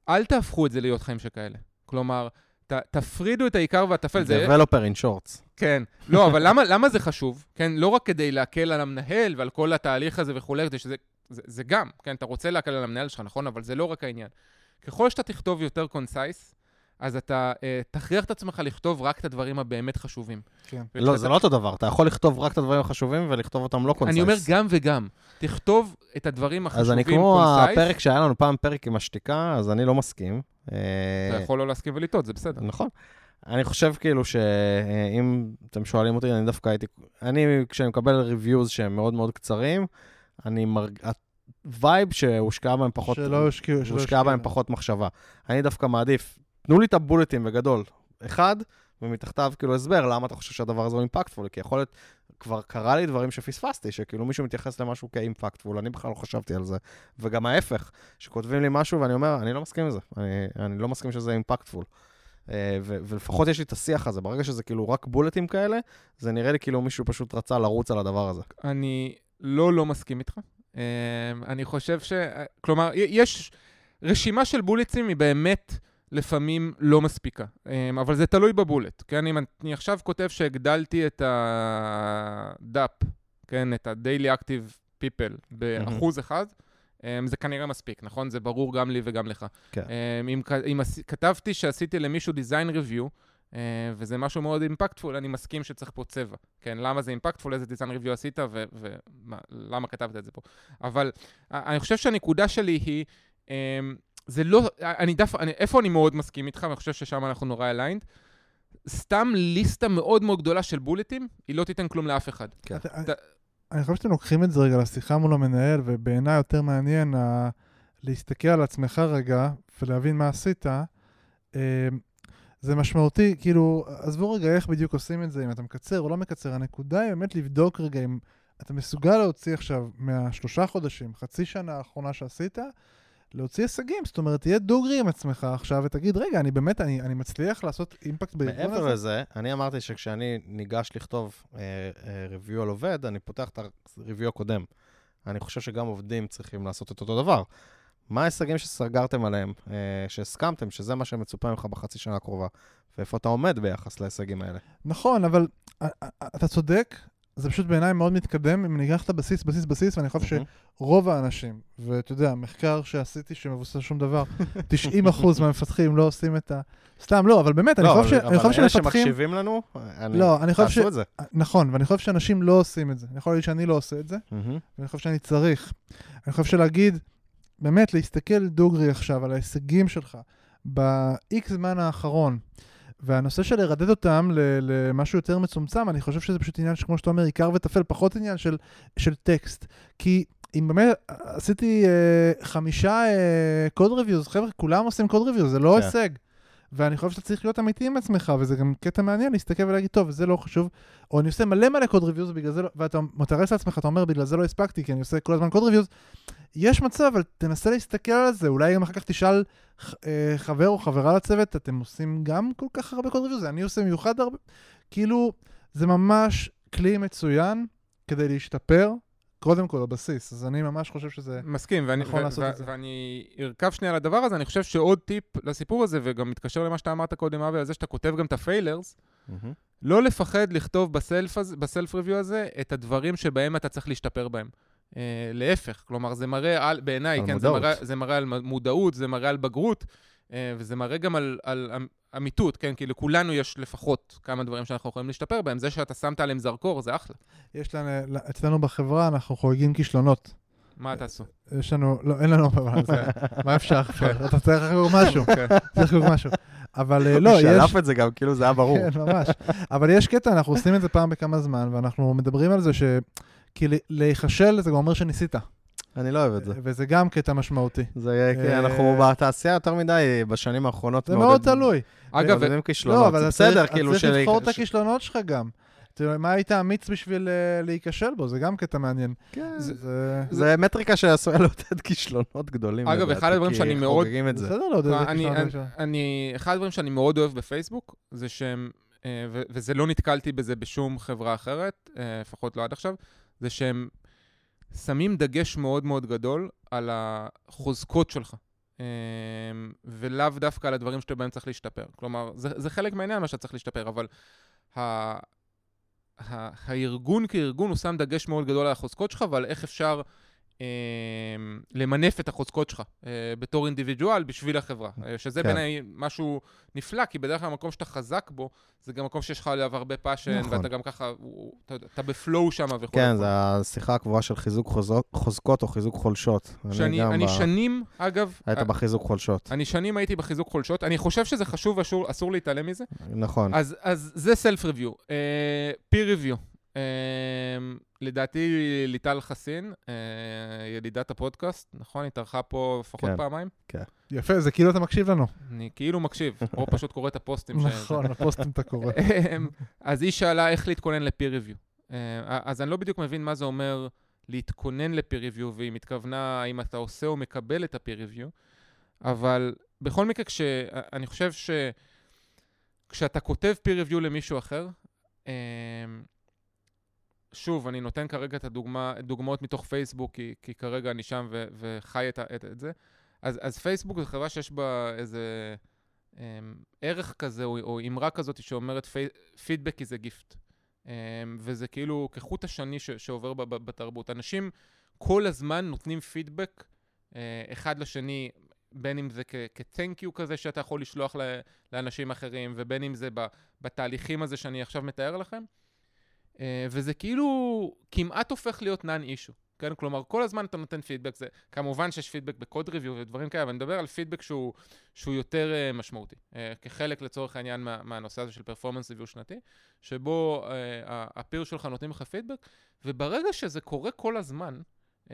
אל תהפכו את זה להיות חיים שכאלה. כלומר, ת, תפרידו את העיקר והטפל. זה, Developer in shorts. כן. לא, אבל למה, למה זה חשוב? כן, לא רק כדי להקל על המנהל ועל כל התהליך הזה וכולי, כדי שזה... זה, זה גם, כן, אתה רוצה להקל על המנהל שלך, נכון? אבל זה לא רק העניין. ככל שאתה תכתוב יותר concise, אז אתה אה, תכריח את עצמך לכתוב רק את הדברים הבאמת חשובים. כן. לא, זה לא אותו דבר. אתה יכול לכתוב רק את הדברים החשובים ולכתוב אותם לא concise. אני אומר גם וגם. תכתוב את הדברים אז החשובים אני כמו concise. הפרק שהיה לנו פעם, פרק עם השתיקה, אז אני לא מסכים. אתה אה, יכול לא להסכים ולטעות, זה בסדר. נכון. אני חושב כאילו שאם אתם שואלים אותי, אני דווקא הייתי... אני, כשאני מקבל reviews שהם מאוד מאוד קצרים, אני מרג... ה vibe שהושקעה בהם פחות... שלא השקיעו, שלא הושקעה בהם פחות מחשבה. אני דווקא מעדיף, תנו לי את ה bulletים בגדול. אחד, ומתחתיו כאילו הסבר למה אתה חושב שהדבר הזה הוא impactful, כי יכול להיות, כבר קרה לי דברים שפספסתי, שכאילו מישהו מתייחס למשהו כאימפקטפול, אני בכלל לא חשבתי על זה. וגם ההפך, שכותבים לי משהו ואני אומר, אני לא מסכים עם זה, אני, אני לא מסכים שזה אימפקטפול. אה, ו- ולפחות יש לי את השיח הזה, ברגע שזה כאילו רק בולטים כאלה, זה נראה לי כאילו מישהו פשוט רצה לרוץ על הדבר הזה. אני לא לא מסכים איתך. אמ, אני חושב ש... כלומר, י- יש... רשימה של בולטים היא באמת לפעמים לא מספיקה, אמ, אבל זה תלוי בבולט. כן, אם אני עכשיו כותב שהגדלתי את הדאפ, כן, את ה-Daily Active People באחוז אחד, אמ, זה כנראה מספיק, נכון? זה ברור גם לי וגם לך. כן. אמ, אם, אם כתבתי שעשיתי למישהו design review, אה, וזה משהו מאוד impactful, אני מסכים שצריך פה צבע. כן, למה זה impactful, איזה design review עשית, ולמה כתבת את זה פה. אבל אני חושב שהנקודה שלי היא, אה, זה לא, אני דף, אני, איפה אני מאוד מסכים איתך, ואני חושב ששם אנחנו נורא aligned, סתם ליסטה מאוד מאוד גדולה של בולטים, היא לא תיתן כלום לאף אחד. כן. אתה- אני- אתה- אני חושב שאתם לוקחים את זה רגע לשיחה מול המנהל, ובעיניי יותר מעניין ה- להסתכל על עצמך רגע ולהבין מה עשית. אה, זה משמעותי, כאילו, עזבו רגע איך בדיוק עושים את זה, אם אתה מקצר או לא מקצר, הנקודה היא באמת לבדוק רגע אם אתה מסוגל להוציא עכשיו מהשלושה חודשים, חצי שנה האחרונה שעשית, להוציא הישגים, זאת אומרת, תהיה דוגרי עם עצמך עכשיו ותגיד, רגע, אני באמת, אני, אני מצליח לעשות אימפקט בארגון מעבר הזה? לזה, אני אמרתי שכשאני ניגש לכתוב ריוויו על עובד, אני פותח את הריוויו הקודם. אני חושב שגם עובדים צריכים לעשות את אותו דבר. מה ההישגים שסגרתם עליהם, אה, שהסכמתם, שזה מה שמצופה ממך בחצי שנה הקרובה, ואיפה אתה עומד ביחס להישגים האלה. נכון, אבל אה, אה, אתה צודק, זה פשוט בעיניי מאוד מתקדם, אם ניקח את הבסיס, בסיס, בסיס, ואני חושב. שרוב האנשים, ואתה יודע, מחקר שעשיתי שמבוסס על שום דבר, 90% מהמפתחים לא עושים את ה... סתם, לא, אבל באמת, אני לא, חושב ש- אבל אני חושב אבל אלה שמפתחים... שמקשיבים לנו, לא, אני חושב ש-. נכון, ואני חושב שאנשים לא עושים את זה. אני יכול להגיד שאני לא עושה את זה. ואני חושב שאני צריך. אני חושב שלהגיד, באמת, להסתכל דוגרי עכשיו על ההישגים שלך ב-X זמן האחרון, והנושא של לרדד אותם למשהו יותר מצומצם, אני חושב שזה פשוט עניין שכמו שאתה אומר, עיקר וטפל, פחות עניין של, של טקסט. כי אם באמת עשיתי אה, חמישה code reviews, חבר'ה, כולם עושים code reviews, זה לא כן. הישג. ואני חושב שאתה צריך להיות אמיתי עם עצמך, וזה גם קטע מעניין להסתכל ולהגיד, טוב, זה לא חשוב, או אני עושה מלא מלא code reviews, בגלל זה לא, ואתה מתרץ לעצמך, אתה אומר, בגלל זה לא הספקתי, כי אני עושה כל הזמן code reviews. יש מצב, אבל תנסה להסתכל על זה, אולי גם אחר כך תשאל אה, חבר או חברה לצוות, אתם עושים גם כל כך הרבה code reviews? אני עושה מיוחד הרבה, כאילו, זה ממש כלי מצוין כדי להשתפר, קודם כל, הבסיס. אז אני ממש חושב שזה... מסכים, ואני, נכון ו- לעשות ו- את זה. ואני ארכב שנייה לדבר הזה, אני חושב שעוד טיפ לסיפור הזה, וגם מתקשר למה שאתה אמרת קודם, אבי, על זה שאתה כותב גם את הפיילרס, מהמם. לא לפחד לכתוב בסלף, בסלף ריוויו הזה את הדברים שבהם אתה צריך להשתפר בהם. Uh, להפך, כלומר, זה מראה על, בעיניי, על כן, זה. מראה, זה מראה על מודעות, זה מראה על בגרות, וזה מראה גם על, על אמ- אמיתות, כן? כי לכולנו יש לפחות כמה דברים שאנחנו יכולים להשתפר בהם. זה שאתה שמת עליהם זרקור, זה אחלה. יש לנו, אצלנו בחברה אנחנו חוגגים כישלונות. מה תעשו? יש לנו, לא, אין לנו, אבל זה, מה אפשר? אפשר? אתה צריך לחגוג משהו, כן. צריך לחגוג משהו. אבל אה, לא, הוא יש... שלף את זה גם, כאילו זה היה ברור. כן, ממש. אבל יש קטע, אנחנו עושים את זה פעם בכמה זמן, ואנחנו מדברים על זה ש... כי להיכשל זה גם אומר שניסית, אני לא אוהב את זה. וזה גם קטע משמעותי. זה, כי אה, אנחנו בתעשייה יותר מדי בשנים האחרונות. זה מאוד תלוי. אגב, לא, כישלונות. אבל זה בסדר, כאילו, אתה צריך לבחור את הכישלונות שלך גם. תראה, מה היית אמיץ בשביל אה, להיכשל בו? זה גם קטע מעניין. כן, זה- זה זה מטריקה שעשויה לעודד כישלונות גדולים. אגב, אחד הדברים כי שאני מאוד- חוגגים את זה. בסדר לעודד את אני, אחד הדברים שאני מאוד אוהב בפייסבוק, זה שהם, אה, ו- וזה לא נתקלתי בזה בשום חברה אחרת, אה, לפחות לא עד עכשיו, זה שהם שמים דגש מאוד מאוד גדול על החוזקות שלך. אה, ולאו דווקא על הדברים שאתה בהם צריך להשתפר. כלומר, זה, זה חלק מהעניין מה שאתה צריך להשתפר, אבל ה, ה, הארגון כארגון הוא שם דגש מאוד גדול על החוזקות שלך ועל איך אפשר למנף את החוזקות שלך אה, בתור אינדיבידואל בשביל החברה. אה, שזה כן. בעיניי משהו נפלא, כי בדרך כלל המקום שאתה חזק בו, זה גם מקום שיש לך עליו הרבה passion, נכון. ואתה גם ככה, אתה, אתה בפלואו שם וכו'. כן. זה השיחה הקבועה של חיזוק חוזו- חוזקות או חיזוק חולשות. שאני גם אני ב- שנים, אגב, היית בחיזוק חולשות. אני שנים הייתי בחיזוק חולשות, אני חושב שזה חשוב אסור להתעלם מזה. נכון. אז, אז זה סלף ריוויו. peer review. Uh, לדעתי ליטל חסין, uh, ידידת הפודקאסט, נכון? היא התארחה פה לפחות כן. פעמיים. יפה, זה כאילו אתה מקשיב לנו. אני כאילו מקשיב, או פשוט קורא את הפוסטים. ש- נכון, הפוסטים אתה קורא. אמ, אז היא שאלה איך להתכונן ל-peer review. אה, אז אני לא בדיוק מבין מה זה אומר להתכונן ל-peer review, והיא מתכוונה האם אתה עושה או מקבל את ה-peer review, אבל בכל מקרה, כש... אני חושב שכשאתה כותב peer review למישהו אחר, אמ, שוב, אני נותן כרגע את הדוגמה, דוגמאות מתוך פייסבוק, כי, כי כרגע אני שם ו, וחי את, את, את זה. אז, אז פייסבוק זו חברה שיש בה איזה um, ערך כזה, או, או אמרה כזאת שאומרת פידבק a gift. Um, וזה כאילו כחוט השני ש, שעובר ב, ב, בתרבות. אנשים כל הזמן נותנים פידבק uh, אחד לשני, בין אם זה כ-thank you כזה שאתה יכול לשלוח ל- לאנשים אחרים, ובין אם זה ב, בתהליכים הזה שאני עכשיו מתאר לכם. Uh, וזה כאילו כמעט הופך להיות non-issue. כן? כלומר, כל הזמן אתה נותן פידבק, זה כמובן שיש פידבק בקוד ריוויו ודברים כאלה, אבל אני מדבר על פידבק שהוא, שהוא יותר uh, משמעותי, uh, כחלק לצורך העניין מה, מהנושא הזה של פרפורמנס ריוויו שנתי, שבו uh, הפיר שלך נותנים לך פידבק, וברגע שזה קורה כל הזמן, uh,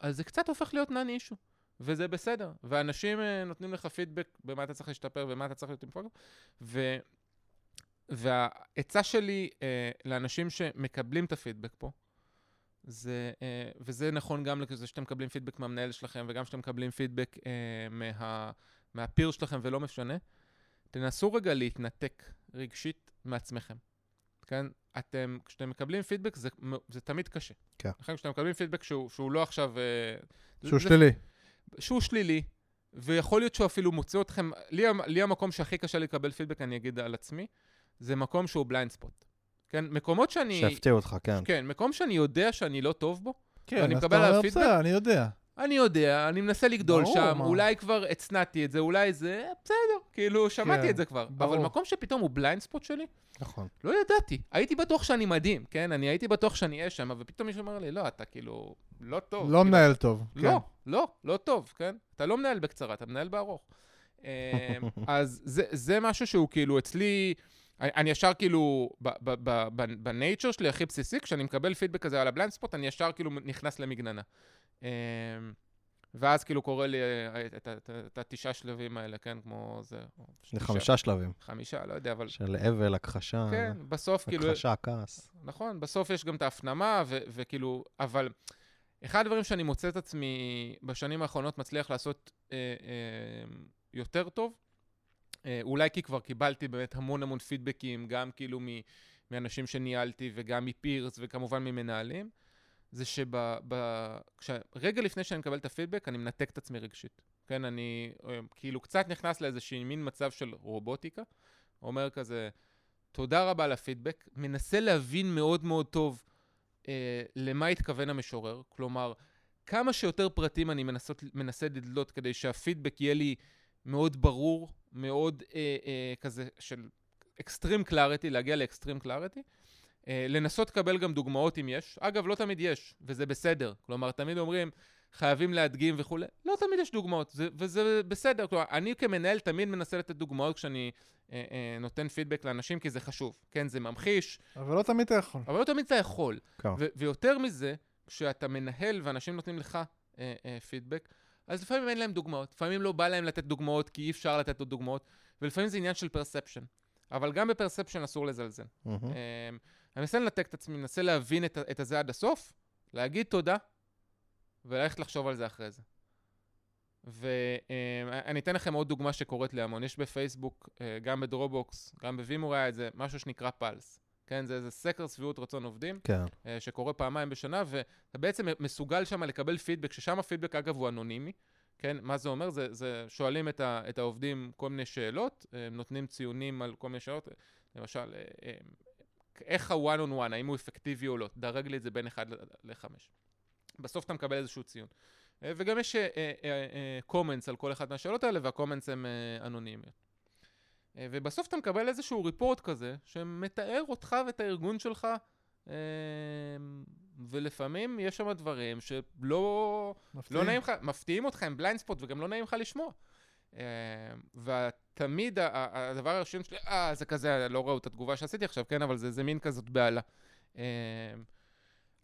אז זה קצת הופך להיות non-issue. וזה בסדר, ואנשים uh, נותנים לך פידבק במה אתה צריך להשתפר ומה אתה צריך להיות עם ו... והעצה שלי אה, לאנשים שמקבלים את הפידבק פה, זה, אה, וזה נכון גם לזה שאתם מקבלים פידבק מהמנהל שלכם, וגם שאתם מקבלים פידבק אה, מה, מהפיר שלכם ולא משנה, תנסו רגע להתנתק רגשית מעצמכם. כן? אתם, כשאתם מקבלים פידבק זה, זה תמיד קשה. כן. לכן כשאתם מקבלים פידבק שהוא, שהוא לא עכשיו... אה, שהוא זה- שלילי. שהוא שלילי, ויכול להיות שהוא אפילו מוציא אתכם, לי, לי המקום שהכי קשה לקבל פידבק, אני אגיד על עצמי, זה מקום שהוא blind spot. כן, מקומות שאני... שהפתיעו אותך, כן. כן, מקום שאני יודע שאני לא טוב בו, כן, ואני מקבל עליו פידבק? בסדר, אני יודע. אני יודע, אני מנסה לגדול ברור, שם, מה. אולי כבר הצנעתי את זה, אולי זה, בסדר, כאילו, שמעתי כן, את זה כבר. ברור. אבל מקום שפתאום הוא blind spot שלי, נכון. לא ידעתי. הייתי בטוח שאני מדהים, כן? אני הייתי בטוח שאני אהיה שם, ופתאום מישהו אומר לי, לא, אתה כאילו, לא טוב. לא כאילו, מנהל טוב. כן. לא, לא, לא טוב, כן? אתה לא מנהל בקצרה, אתה מנהל בארוך. אמ, אז זה, זה משהו שהוא כאילו אצלי, אני, ישר כאילו, ב nature שלי הכי בסיסי, כשאני מקבל פידבק כזה על ה blind spot, אני ישר כאילו נכנס למגננה. אמ, ואז כאילו קורה לי אה, את- התשעה שלבים האלה, כן, כמו זה. זה חמישה שלבים, חמישה, לא יודע, אבל... של אבל, הכחשה, כן, בסוף כאילו... הכחשה, כעס. נכון, בסוף יש גם את ההפנמה, וכאילו, אבל אחד הדברים שאני מוצא את עצמי בשנים האחרונות מצליח לעשות אה, אה, יותר טוב, אולי כי כבר קיבלתי באמת המון המון פידבקים, גם כאילו מ- מאנשים שניהלתי וגם מפירס וכמובן ממנהלים, זה שרגע לפני שאני מקבל את הפידבק, אני מנתק את עצמי רגשית. כן, אני אה, כאילו קצת נכנס לאיזשהו מין מצב של רובוטיקה, אומר כזה, תודה רבה על הפידבק, מנסה להבין מאוד מאוד טוב אה, למה התכוון המשורר, כלומר, כמה שיותר פרטים אני מנסות, מנסה לדלות כדי שהפידבק יהיה לי מאוד ברור, מאוד אה, אה, כזה של אקסטרים קלאריטי, להגיע לאקסטרים קלאריטי. אה, לנסות לקבל גם דוגמאות אם יש. אגב, לא תמיד יש, וזה בסדר. כלומר, תמיד אומרים, חייבים להדגים וכולי. לא תמיד יש דוגמאות, זה, וזה בסדר. כלומר, אני כמנהל תמיד מנסה לתת דוגמאות כשאני אה, אה, נותן פידבק לאנשים, כי זה חשוב. כן, זה ממחיש, אבל לא תמיד אתה יכול. אבל לא תמיד אתה יכול. כן. ו- ויותר מזה, כשאתה מנהל ואנשים נותנים לך אה, אה, פידבק, אז לפעמים אין להם דוגמאות. לפעמים לא בא להם לתת דוגמאות, כי אי אפשר לתת לו דוגמאות, ולפעמים זה עניין של perception. אבל גם ב perception אסור לזלזל. אמ, אני מנסה לנתק את עצמי, מנסה להבין את, את הזה עד הסוף, להגיד תודה, וללכת לחשוב על זה אחרי זה. ואני אתן לכם עוד דוגמה שקורית לי המון. יש בפייסבוק, אה, גם בדרופבוקס, גם בווימור היה איזה משהו שנקרא pulse. כן, זה איזה סקר שביעות רצון עובדים, כן. אה, שקורה פעמיים בשנה, ואתה בעצם מסוגל שם לקבל פידבק, ששם הפידבק אגב הוא אנונימי. כן, מה זה אומר? זה, זה שואלים את, ה, את העובדים כל מיני שאלות, אה, נותנים ציונים על כל מיני שאלות, למשל, אה, איך ה-one on one, האם הוא אפקטיבי או לא, דרג לי את זה בין 1 ל-5. בסוף אתה מקבל איזשהו ציון. וגם יש קומנטס על כל אחת מהשאלות האלה, והקומנטס הם אנונימיות. אה, ובסוף אתה מקבל איזשהו ריפורט כזה, שמתאר אותך ואת הארגון שלך, אה, ולפעמים יש שם דברים שלא מפתיע. לא נעים לך, מפתיעים אותך עם בליינד ספוט וגם לא נעים לך לשמוע. אה, ותמיד הדבר הראשון שלי, אה, זה כזה, לא ראו את התגובה שעשיתי עכשיו, כן, אבל זה, זה מין כזאת בהלה. אה,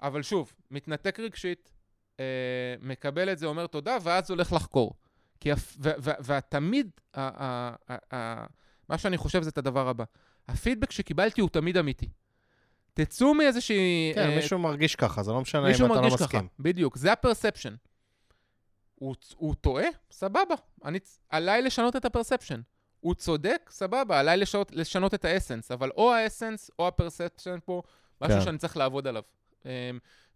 אבל שוב, מתנתק רגשית, אה, מקבל את זה, אומר תודה, ואז הולך לחקור. כי ותמיד, מה שאני חושב זה את הדבר הבא. הפידבק שקיבלתי הוא תמיד אמיתי. תצאו מאיזושהי... כן, אה, מישהו מרגיש ככה, זה לא משנה אם מישהו אתה לא מרגיש ככה, מסכים. בדיוק, זה ה perception. הוא, הוא טועה? סבבה. אני, עליי לשנות את ה perception. הוא צודק? סבבה, עליי לשנות, לשנות את ה essence, אבל או ה essence או ה perception פה, משהו כן. שאני צריך לעבוד עליו. אמ,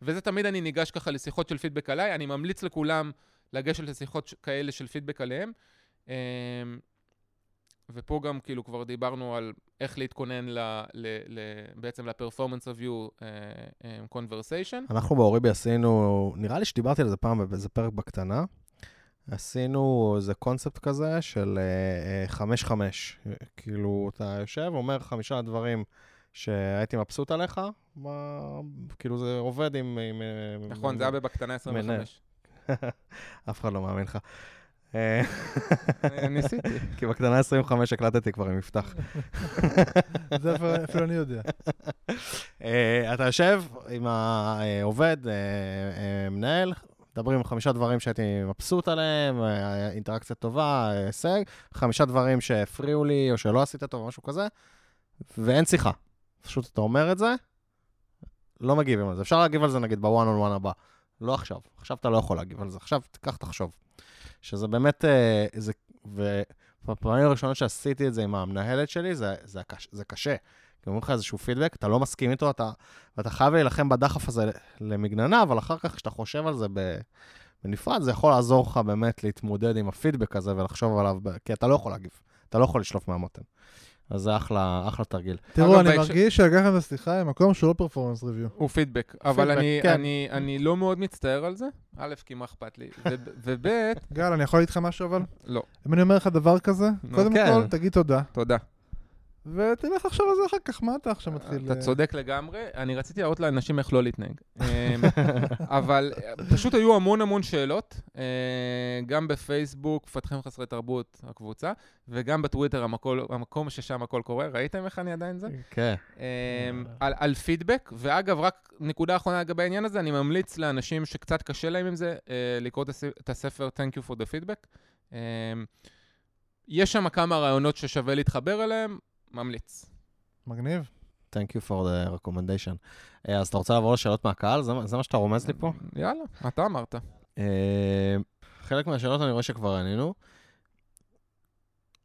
וזה תמיד אני ניגש ככה לשיחות של פידבק עליי, אני ממליץ לכולם לגשת לשיחות כאלה של פידבק עליהם. ופה גם כאילו כבר דיברנו על איך להתכונן ל, ל, ל, בעצם uh, um, conversation. אנחנו באוריבי עשינו, נראה לי שדיברתי על זה פעם באיזה פרק בקטנה. עשינו איזה קונספט כזה של אה, אה, חמש-חמש. כאילו, אתה יושב, אומר חמישה דברים שהייתי מבסוט עליך, מה, כאילו זה עובד עם... עם אה, נכון, זה היה בבקטנה 25. אף אחד לא מאמין לך. אה, ניסיתי. כי בקטנה 25 הקלטתי כבר עם מפתח. זה אפילו- אני יודע. אה, אתה יושב עם העובד, אה, מנהל, מדברים חמישה דברים שהייתי מבסוט עליהם, אינטראקציה טובה, הישג, חמישה דברים שהפריעו לי או שלא עשית טוב, משהו כזה, ואין שיחה. פשוט אתה אומר את זה, לא מגיבים על זה. אפשר להגיב על זה נגיד בוואן און וואן הבא. לא עכשיו, עכשיו אתה לא יכול להגיב על זה, עכשיו תיקח תחשוב. שזה באמת, אה, זה, ובפעמים הראשונות שעשיתי את זה עם המנהלת שלי, זה, זה, זה קשה. כי אומרים לך איזשהו פידבק, אתה לא מסכים איתו, אתה, ואתה חייב להילחם בדחף הזה למגננה, אבל אחר כך כשאתה חושב על זה בנפרד, זה יכול לעזור לך באמת להתמודד עם הפידבק הזה ולחשוב עליו, כי אתה לא יכול להגיב, אתה לא יכול לשלוף מהמותן. אז זה אחלה, אחלה תרגיל. תראו, אני מרגיש שלקחת בשיחה ממקום שהוא לא פרפורמנס ריוויו. הוא פידבק, אבל פידבק, אני, כן. אני, אני לא מאוד מצטער על זה. א', כי מה אכפת לי, וב', גל, אני יכול להגיד לך משהו אבל? לא. אם אני אומר לך דבר כזה, קודם כן. כל, תגיד תודה. תודה. ותלך לחשוב על זה אחר כך, מה אתה עכשיו מתחיל... אתה אה, צודק לגמרי. אני רציתי להראות לאנשים איך לא להתנהג. אמ, אבל אה, פשוט היו המון המון שאלות, אה, גם בפייסבוק, מפתחים חסרי תרבות, הקבוצה, וגם בטוויטר, המקול- המקום ששם הכל קורה. ראיתם איך אני עדיין זה? כן. אמ, על, על פידבק, ואגב, רק נקודה אחרונה לגבי העניין הזה, אני ממליץ לאנשים שקצת קשה להם עם זה, לקרוא את הספר Thank you for the feedback. אמ, יש שם כמה רעיונות ששווה להתחבר אליהם, ממליץ. מגניב. Thank you for the recommendation. אה, אז אתה רוצה לעבור לשאלות מהקהל? זה זה מה שאתה רומז לי פה? יאללה, אתה אמרת. אה, חלק מהשאלות אני רואה שכבר ענינו.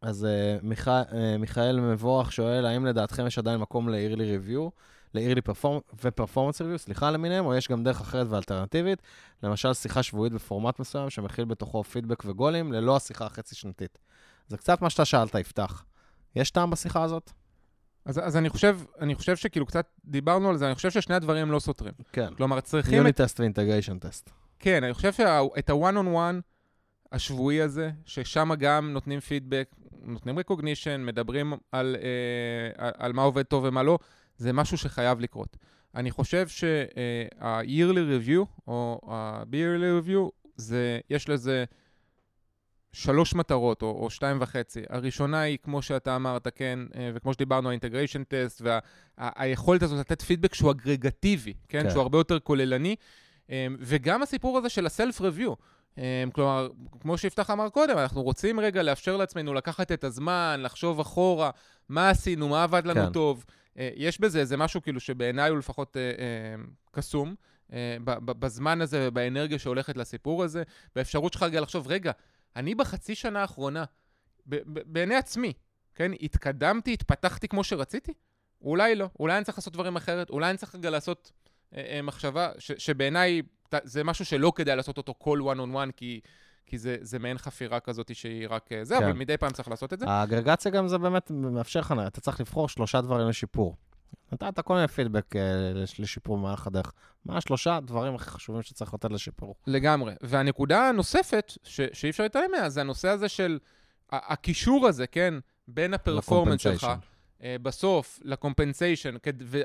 אז אה, מיכ- אה, מיכאל מבורך שואל, האם לדעתכם יש עדיין מקום ל-early review, ל-early perform- ו-performance review, סליחה למיניהם, או יש גם דרך אחרת ואלטרנטיבית, למשל שיחה שבועית בפורמט מסוים שמכיל בתוכו פידבק וגולים, ללא השיחה החצי-שנתית. זה קצת מה שאתה שאלת, יפתח. יש טעם בשיחה הזאת? אז, אז אני חושב, אני חושב שכאילו קצת דיברנו על זה, אני חושב ששני הדברים לא סותרים. כן. כלומר, צריכים את... יוניט טסט ואינטגריישן טסט. כן, אני חושב שאת ה-one on one השבועי הזה, ששם גם נותנים פידבק, נותנים recognition, מדברים על, אה, על- על מה עובד טוב ומה לא, זה משהו שחייב לקרות. אני חושב שה-yearly review, או ה-yearly review, זה, יש לזה שלוש מטרות, או, או שתיים וחצי. הראשונה היא, כמו שאתה אמרת, כן, אה, וכמו שדיברנו, ה-integration test, והיכולת הזאת לתת פידבק שהוא אגרגטיבי, כן, כן. שהוא הרבה יותר כוללני. אמ, וגם הסיפור הזה של הסלף review. אמ, כלומר, כמו שיפתח אמר קודם, אנחנו רוצים רגע לאפשר לעצמנו לקחת את הזמן, לחשוב אחורה, מה עשינו, מה עבד לנו כן. טוב. אה, יש בזה איזה משהו כאילו שבעיניי הוא לפחות אה, אה, קסום, אה, בזמן הזה ובאנרגיה שהולכת לסיפור הזה, באפשרות שלך רגע לחשוב, רגע, אני בחצי שנה האחרונה, בעיני עצמי, כן, התקדמתי, התפתחתי כמו שרציתי? אולי לא. אולי אני צריך לעשות דברים אחרת, אולי אני צריך רגע לעשות אה, אה, מחשבה ש, שבעיניי זה משהו שלא כדאי לעשות אותו כל one on one, כי, כי זה, זה מעין חפירה כזאת שהיא רק אה, זה, כן. אבל מדי פעם צריך לעשות את זה. האגרגציה גם זה באמת מאפשר לך, אתה צריך לבחור שלושה דברים לשיפור. נתת כל מיני פידבק אה, לש- לשיפור במהלך הדרך. מה השלושה דברים הכי חשובים שצריך לתת לשיפור? לגמרי. והנקודה הנוספת, ש, שאי אפשר להתעלם ממנה, זה הנושא הזה של הקישור הזה, כן, בין הפרפורמנס שלך. אה, בסוף, לקומפנסיישן,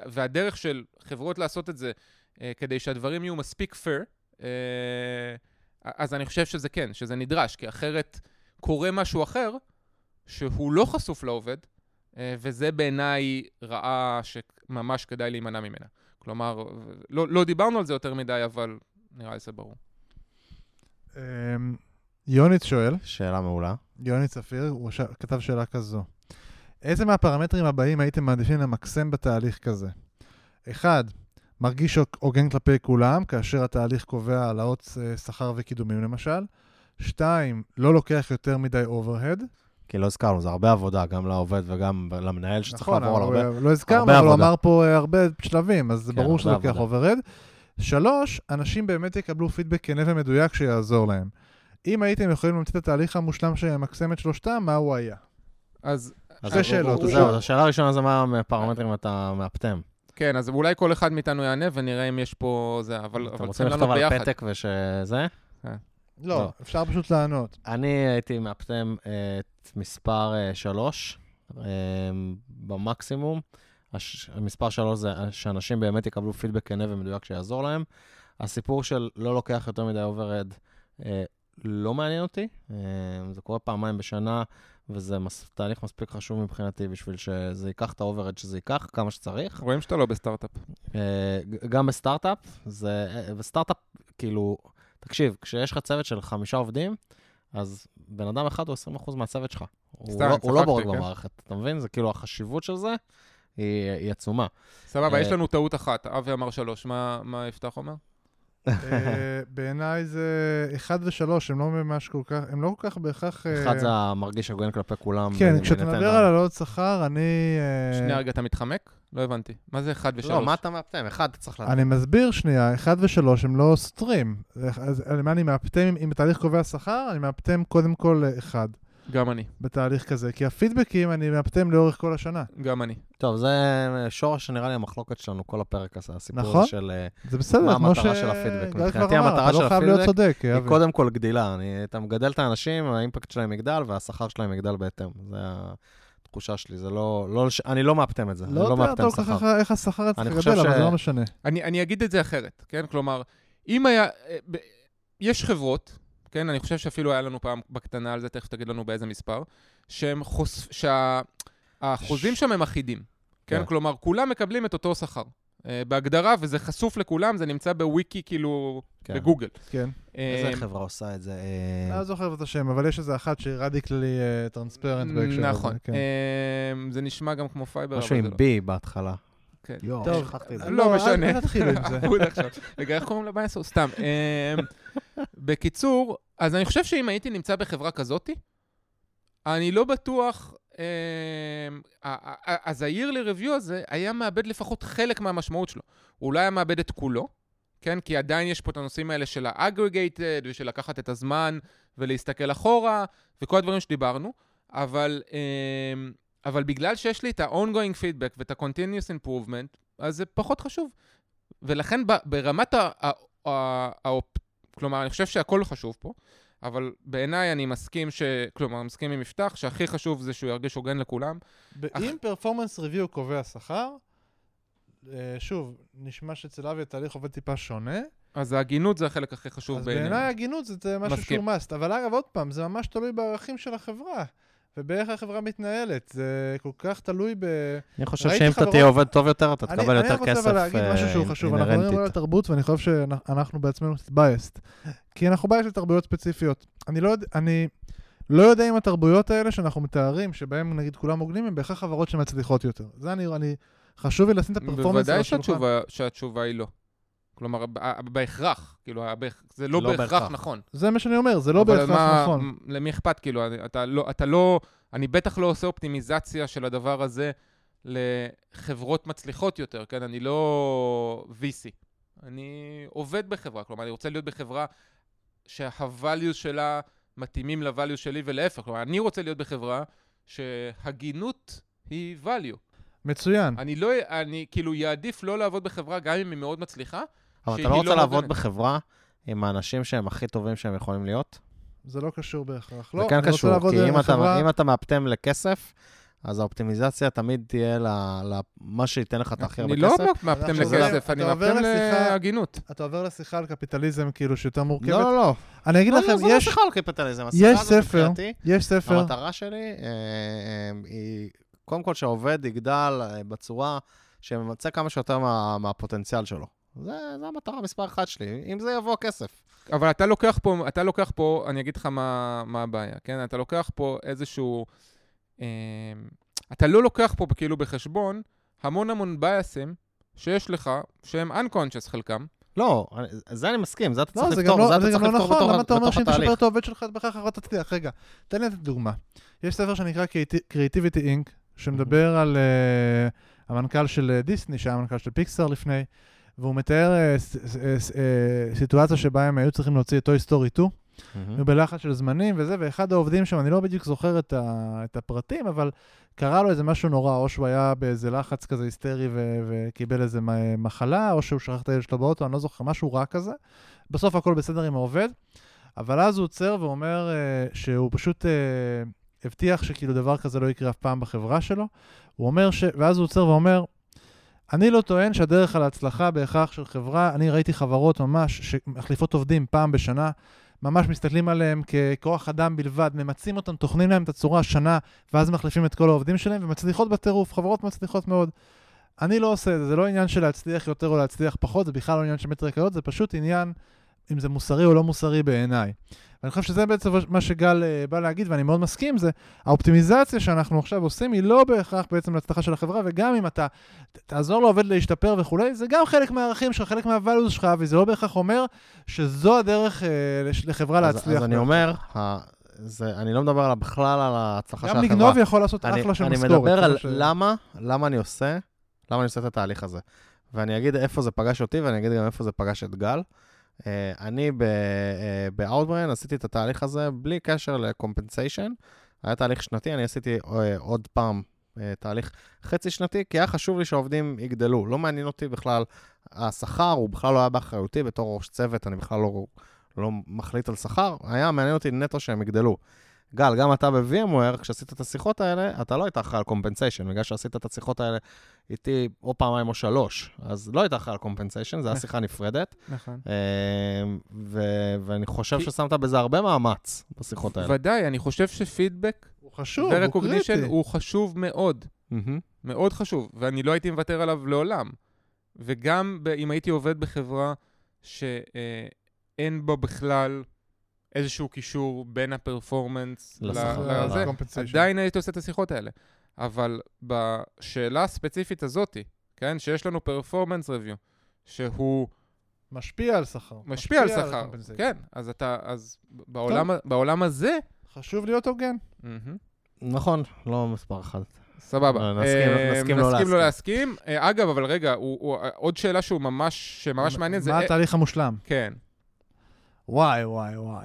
והדרך של חברות לעשות את זה, אה, כדי שהדברים יהיו מספיק פייר, אז אני חושב שזה כן, שזה נדרש, כי אחרת קורה משהו אחר, שהוא לא חשוף לעובד, וזה בעיניי רעה שממש כדאי להימנע ממנה. כלומר, לא, לא דיברנו על זה יותר מדי, אבל נראה לי זה ברור. אמ, יונית שואל, שאלה מעולה. יונית צפיר, הוא ש... כתב שאלה כזו. איזה מהפרמטרים הבאים הייתם מעדיפים למקסם בתהליך כזה? אחד, מרגיש הוגן כלפי כולם, כאשר התהליך קובע העלאות אה, שכר וקידומים למשל. שתיים, לא לוקח יותר מדי overhead. כי לא הזכרנו, זה הרבה עבודה, גם לעובד וגם למנהל שצריך נכון, לעבור על הרבה. הוא- לא הזכרנו, הרבה אבל הוא עבודה. אמר פה אה, הרבה שלבים, אז כן, ברור שזה לוקח עבודה. overhead. שלוש, אנשים באמת יקבלו פידבק כנה ומדויק שיעזור להם. אם הייתם יכולים למצוא את התהליך המושלם שימקסם את שלושתם, מה הוא היה? אז שתי שאלות. זהו, אז השאלה הראשונה זה מה הפרמטרים אתה מאפטם. כן, אז אולי כל אחד מאיתנו יענה ונראה אם יש פה זה, אבל, אתם רוצים לכתוב על. פתק ושזה? לא, לא. אפשר פשוט לענות. אני הייתי מאפטם אה, את מספר 3 במקסימום. הש- מספר 3 זה שאנשים באמת יקבלו פידבק כנה ומדויק שיעזור להם. הסיפור של לא לוקח יותר מדי overhead לא מעניין אותי. אה, זה קורה פעמיים בשנה, וזה מס, תהליך מספיק חשוב מבחינתי בשביל שזה ייקח את ה-overhead שזה ייקח, כמה שצריך. רואים שאתה לא בסטארט-אפ. אה, גם בסטארט-אפ, זה, אה, בסטארט-אפ, כאילו, תקשיב, כשיש לך צוות של חמישה עובדים, אז בן אדם אחד הוא 20% מהצוות שלך. הוא סתם, לא, הוא לא בורג כן. במערכת, אתה מבין? זה כאילו, החשיבות של זה היא, היא עצומה. סבבה, אה, יש לנו טעות אחת. אבי אמר שלוש, מה מה יפתח אומר? אה, בעיניי זה אחד ושלוש, הם לא ממש כל כך, הם לא כל כך בהכרח... אה, אחד זה המרגיש הגון כלפי כולם. כן, כשאתה מדבר על העלאות שכר, אני... אה, שנייה רגע, אתה מתחמק? לא הבנתי. מה זה אחד ושלוש? לא, מה אתה מאפטם? אחד אתה צריך לדעת. אני מסביר שנייה, אחד ושלוש הם לא סותרים. אז מה אני מאפטם, אם בתהליך קובע שכר, אני מאפטם קודם כל אחד גם אני, בתהליך כזה. כי הפידבקים אני מאפטם לאורך כל השנה. גם אני. טוב, זה שורש שנראה לי המחלוקת שלנו, כל הפרק הזה, הסיפור נכון. של... אה, זה בסדר, מה המטרה ש... של הפידבק? מבחינתי כבר אמר, המטרה אתה של לא הפידבק צודק, היא אבי. קודם כל גדילה. אני, אתה מגדל את האנשים, האימפקט שלהם יגדל והשכר שלהם יגדל בהתאם. זה התחושה שלי, זה לא, לא, אני לא מאפטם את זה, אני לא לא יודע מאפטם טוב ככה שכר. איך השכר אצלך אני גדל, חושב אבל זה לא משנה. אני, אני אגיד את זה אחרת, כן? כלומר, אם היה... אה, יש חברות, כן? אני חושב שאפילו היה לנו פעם בקטנה על זה, תכף תגיד לנו באיזה מספר, שהם חושף... שהאחוזים שם הם אחידים, כן? כן. כלומר, כולם מקבלים את אותו שכר. אה, בהגדרה, וזה חסוף לכולם, זה נמצא בוויקי, כאילו, כן. בגוגל. כן. אה, איזה חברה עושה את זה? אני אה, לא זוכר את השם, אבל יש איזה אחת שהיא רדיקלי טרנספרנט בהקשר הזה. נכון. כן. אה, זה נשמע גם כמו פייבר, משהו אבל זה עם לא. בי בהתחלה. כן. יואו, טוב, שכחתי את זה. לא משנה. אל תתחילו עם זה. רגע, איך קוראים לבייסו? סתם. אמ, בקיצור, אז אני חושב שאם הייתי נמצא בחברה כזאתי, אני לא בטוח... אמ, אז ה-yearly review הזה היה מאבד לפחות חלק מהמשמעות שלו. הוא לא היה מאבד את כולו, כן? כי עדיין יש פה את הנושאים האלה של ה-aggregated, ושל לקחת את הזמן ולהסתכל אחורה, וכל הדברים שדיברנו, אבל, אמ, אבל בגלל שיש לי את ה-ongoing feedback ואת ה-continuous improvement, אז זה פחות חשוב. ולכן ברמת ה... ה, ה, ה כלומר, אני חושב שהכל חשוב פה, אבל בעיניי אני מסכים ש... כלומר, מסכים עם יפתח, שהכי חשוב זה שהוא ירגיש הוגן לכולם. אם פרפורמנס ריוויו קובע שכר, אה, שוב, נשמע שאצל אבי התהליך עובד טיפה שונה, אז ההגינות זה החלק הכי חשוב אז בעיניי. בעיניי הגינות זה- זה משהו מסכים. שהוא must. אבל אגב, עוד פעם, זה ממש תלוי בערכים של החברה, ובאיך החברה מתנהלת. זה כל כך תלוי ב... אני חושב שאם אתה תהיה עובד טוב יותר, אתה אני- תקבל יותר אני רק כסף רוצה להגיד משהו שהוא אה, חשוב. אנחנו מדברים על. התרבות, ואני חושב שאנחנו בעצמנו קצת biased. כי אנחנו biased לתרבויות ספציפיות. אני לא יודע, אני לא יודע אם התרבויות האלה שאנחנו מתארים, שבהם נגיד כולם הוגנים, הם בהכרח חברות שמצליחות יותר. זה אני, אני, חשוב לי לשים את הפרפורמנס על בוודאי השולחן. שהתשובה, שהתשובה היא לא. כלומר, ב- בהכרח, כאילו, זה לא, לא בהכרח בהכרח. נכון. זה מה שאני אומר, זה לא אבל בהכרח מה- נכון. מ- למי אכפת? כאילו, אתה לא, אתה לא, אני בטח לא עושה אופטימיזציה של הדבר הזה לחברות מצליחות יותר, כן? אני לא VC. אני עובד בחברה, כלומר, אני רוצה להיות בחברה שה-values שלה מתאימים ל-values שלי ולהפך. כלומר, אני רוצה להיות בחברה שהגינות היא value. מצוין. אני לא, אני כאילו יעדיף לא לעבוד בחברה, גם אם היא מאוד מצליחה. אבל אתה לא רוצה לא לעבוד. בחברה עם האנשים שהם הכי טובים שהם יכולים להיות? זה לא קשור בהכרח. זה לא, כן אני רוצה קשור, כי אם אתה- בחברה... אם אתה מאפטם לכסף, אז האופטימיזציה תמיד תהיה למה שייתן לך את הכי הרבה אני לא כסף. מאפטם לכסף, אתה אני מאפטם להגינות. אתה עובר לשיחה על קפיטליזם כאילו שיותר מורכבת. לא, לא, לא. אני אגיד לא, לכם, לא, זה לא יש, שיחה על קפיטליזם. יש השיחה הזאת ספר, מבחינתי, יש ספר, המטרה שלי אה, אה, היא, קודם כל שהעובד יגדל אה, בצורה שממצה כמה שיותר מה- מהפוטנציאל שלו. זה, זה המטרה מספר אחת שלי, אם זה יבוא כסף. אבל אתה לוקח פה, אתה לוקח פה, אני אגיד לך מה, מה הבעיה, כן? אתה לוקח פה איזשהו... אה, אתה לא לוקח פה כאילו בחשבון המון המון בייסים שיש לך, שהם unconscious חלקם. לא, זה אני מסכים, זה אתה לא, צריך זה גם לפתור, לא, זה אתה זה צריך גם לא לפתור נכון, בתור- למה אתה אומר בתוך שאם תשפר התהליך. את העובד שלך, בהכרח אתה תצליח? רגע, תן לי לתת דוגמה. יש ספר שנקרא Creativity Inc., שמדבר על אה, המנכ"ל של אה, דיסני, שהיה המנכ"ל של פיקסאר לפני, והוא מתאר אה, ס- אה, סיטואציה שבה הם היו צריכים להוציא את Toy Story 2, מהמם. היו בלחץ של זמנים וזה, ואחד העובדים שם, אני לא בדיוק זוכר את, ה, את הפרטים, אבל קרה לו איזה משהו נורא, או שהוא היה באיזה לחץ כזה היסטרי ו, וקיבל איזה מחלה, או שהוא שכח את הילד שלו באוטו, אני לא זוכר, משהו רע כזה. בסוף הכל בסדר עם העובד, אבל אז הוא עוצר ואומר uh, שהוא פשוט uh, הבטיח שכאילו דבר כזה לא יקרה אף פעם בחברה שלו. הוא אומר ש... ואז הוא עוצר ואומר, אני לא טוען שהדרך על ההצלחה בהכרח של חברה, אני ראיתי חברות ממש שמחליפות עובדים פעם בשנה, ממש מסתכלים עליהם ככוח אדם בלבד, ממצים אותם, טוחנים להם את הצורה שנה, ואז מחליפים את כל העובדים שלהם, ומצליחות בטירוף, חברות מצליחות מאוד. אני לא עושה את זה, זה לא עניין של להצליח יותר או להצליח פחות, זה בכלל לא עניין של מטריקיות, זה פשוט עניין אם זה מוסרי או לא מוסרי בעיניי. ואני חושב שזה בעצם מה שגל אה, בא להגיד, ואני מאוד מסכים זה, האופטימיזציה שאנחנו עכשיו עושים היא לא בהכרח בעצם להצלחה של החברה, וגם אם אתה תעזור לעובד להשתפר וכולי, זה גם חלק מהערכים שלך, חלק מהvalues שלך, וזה לא בהכרח אומר שזו הדרך אה, לחברה אז- להצליח. אז אני בה. אומר, ה- זה- אני לא מדבר בכלל על ההצלחה של גם החברה. לגנוב יכול לעשות אני, אחלה של אני משכורת. מדבר על ש- למה, למה אני עושה, למה אני עושה את התהליך הזה. ואני אגיד איפה זה פגש אותי, ואני אגיד גם איפה זה פגש את גל. Uh, אני ב-Outbrain עשיתי את התהליך הזה בלי קשר לקומפנסיישן. היה תהליך שנתי, אני עשיתי uh, עוד פעם תהליך חצי שנתי, כי היה חשוב לי שהעובדים יגדלו. לא מעניין אותי בכלל, השכר הוא בכלל לא היה באחריותי בתור ראש צוות, אני בכלל לא, לא מחליט על שכר, היה מעניין אותי נטו שהם יגדלו. גל, גם אתה ב-VMware, כשעשית את השיחות האלה, אתה לא היית אחראי על compensation, בגלל שעשית את השיחות האלה איתי או פעמיים או שלוש, אז לא היית אחראי על compensation, זו הייתה שיחה נפרדת, נכון. אה, ואני חושב ששמת בזה הרבה מאמץ בשיחות האלה. ודאי, אני חושב שפידבק הוא חשוב, הוא קריטי. הוא חשוב מאוד. מאוד חשוב, ואני לא הייתי מוותר עליו לעולם. וגם אם הייתי עובד בחברה שאין בה בכלל איזשהו קישור בין הפרפורמנס לזה. עדיין הייתי עושה את השיחות האלה. אבל בשאלה הספציפית הזאתי, כן, שיש לנו פרפורמנס רביו, שהוא משפיע על שכר. משפיע על שכר. כן, אז אתה, אז בעולם, בעולם הזה, חשוב להיות הוגן. מהמם. נכון, לא מספר אחד. סבבה. אה, נסכים- אה, נסכים לא נסכים לא להסכים. להסכים. אה, אגב, אבל רגע, הוא- הוא- עוד שאלה שהוא ממש, שממש מעניין זה... מה התהליך המושלם? כן. וואי, וואי, וואי.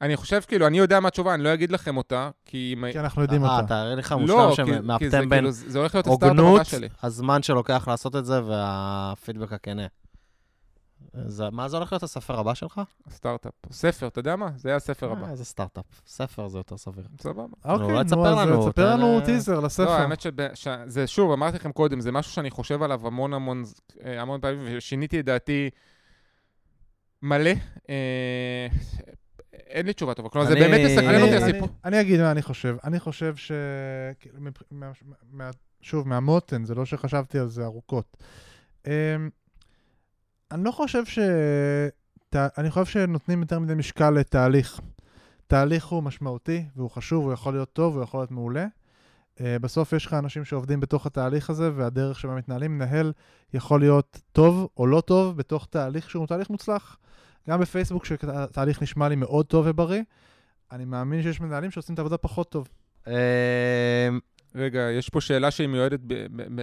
אני חושב, כאילו, אני יודע מה התשובה, אני לא אגיד לכם אותה, כי. כי אנחנו יודעים אה, אותה. תאר לך לא, מושלם זה שמאפטם בין כאילו, הסטארט-אפ הוגנות. הזמן שלוקח לעשות את זה והפידבק הכנה. זה, מה זה הולך להיות הספר הבא שלך? סטארט-אפ. ספר, אתה יודע מה? זה היה הספר אה, הבא. איזה סטארט-אפ. ספר זה יותר סביר. סבבה. אוקיי, אולי נו, תספר אז לנו, תספר לנו אה, טיזר לא, לספר. האמת שזה, שוב, אמרתי לכם קודם, זה משהו שאני חושב עליו המון המון, אה, המון פעמים, ושיניתי את דעתי מלא. אה, אין לי תשובה טובה. כלומר, זה באמת מסקרן אותי הסיפור. אני, אגיד מה אני חושב. אני חושב ש... כאילו, שוב, מהמותן, זה לא שחשבתי על זה ארוכות. אמ, אני לא חושב ש... אני חושב שנותנים יותר מדי משקל לתהליך. תהליך הוא משמעותי, והוא חשוב, הוא יכול להיות טוב, הוא יכול להיות מעולה. אה, בסוף יש לך אנשים שעובדים בתוך התהליך הזה, והדרך שבה מתנהלים, מנהל יכול להיות טוב או לא טוב בתוך תהליך שהוא תהליך מוצלח. גם בפייסבוק, שהתהליך נשמע לי מאוד טוב ובריא, אני מאמין שיש מנהלים שעושים את העבודה פחות טוב. אה, רגע, יש פה שאלה שהיא מיועדת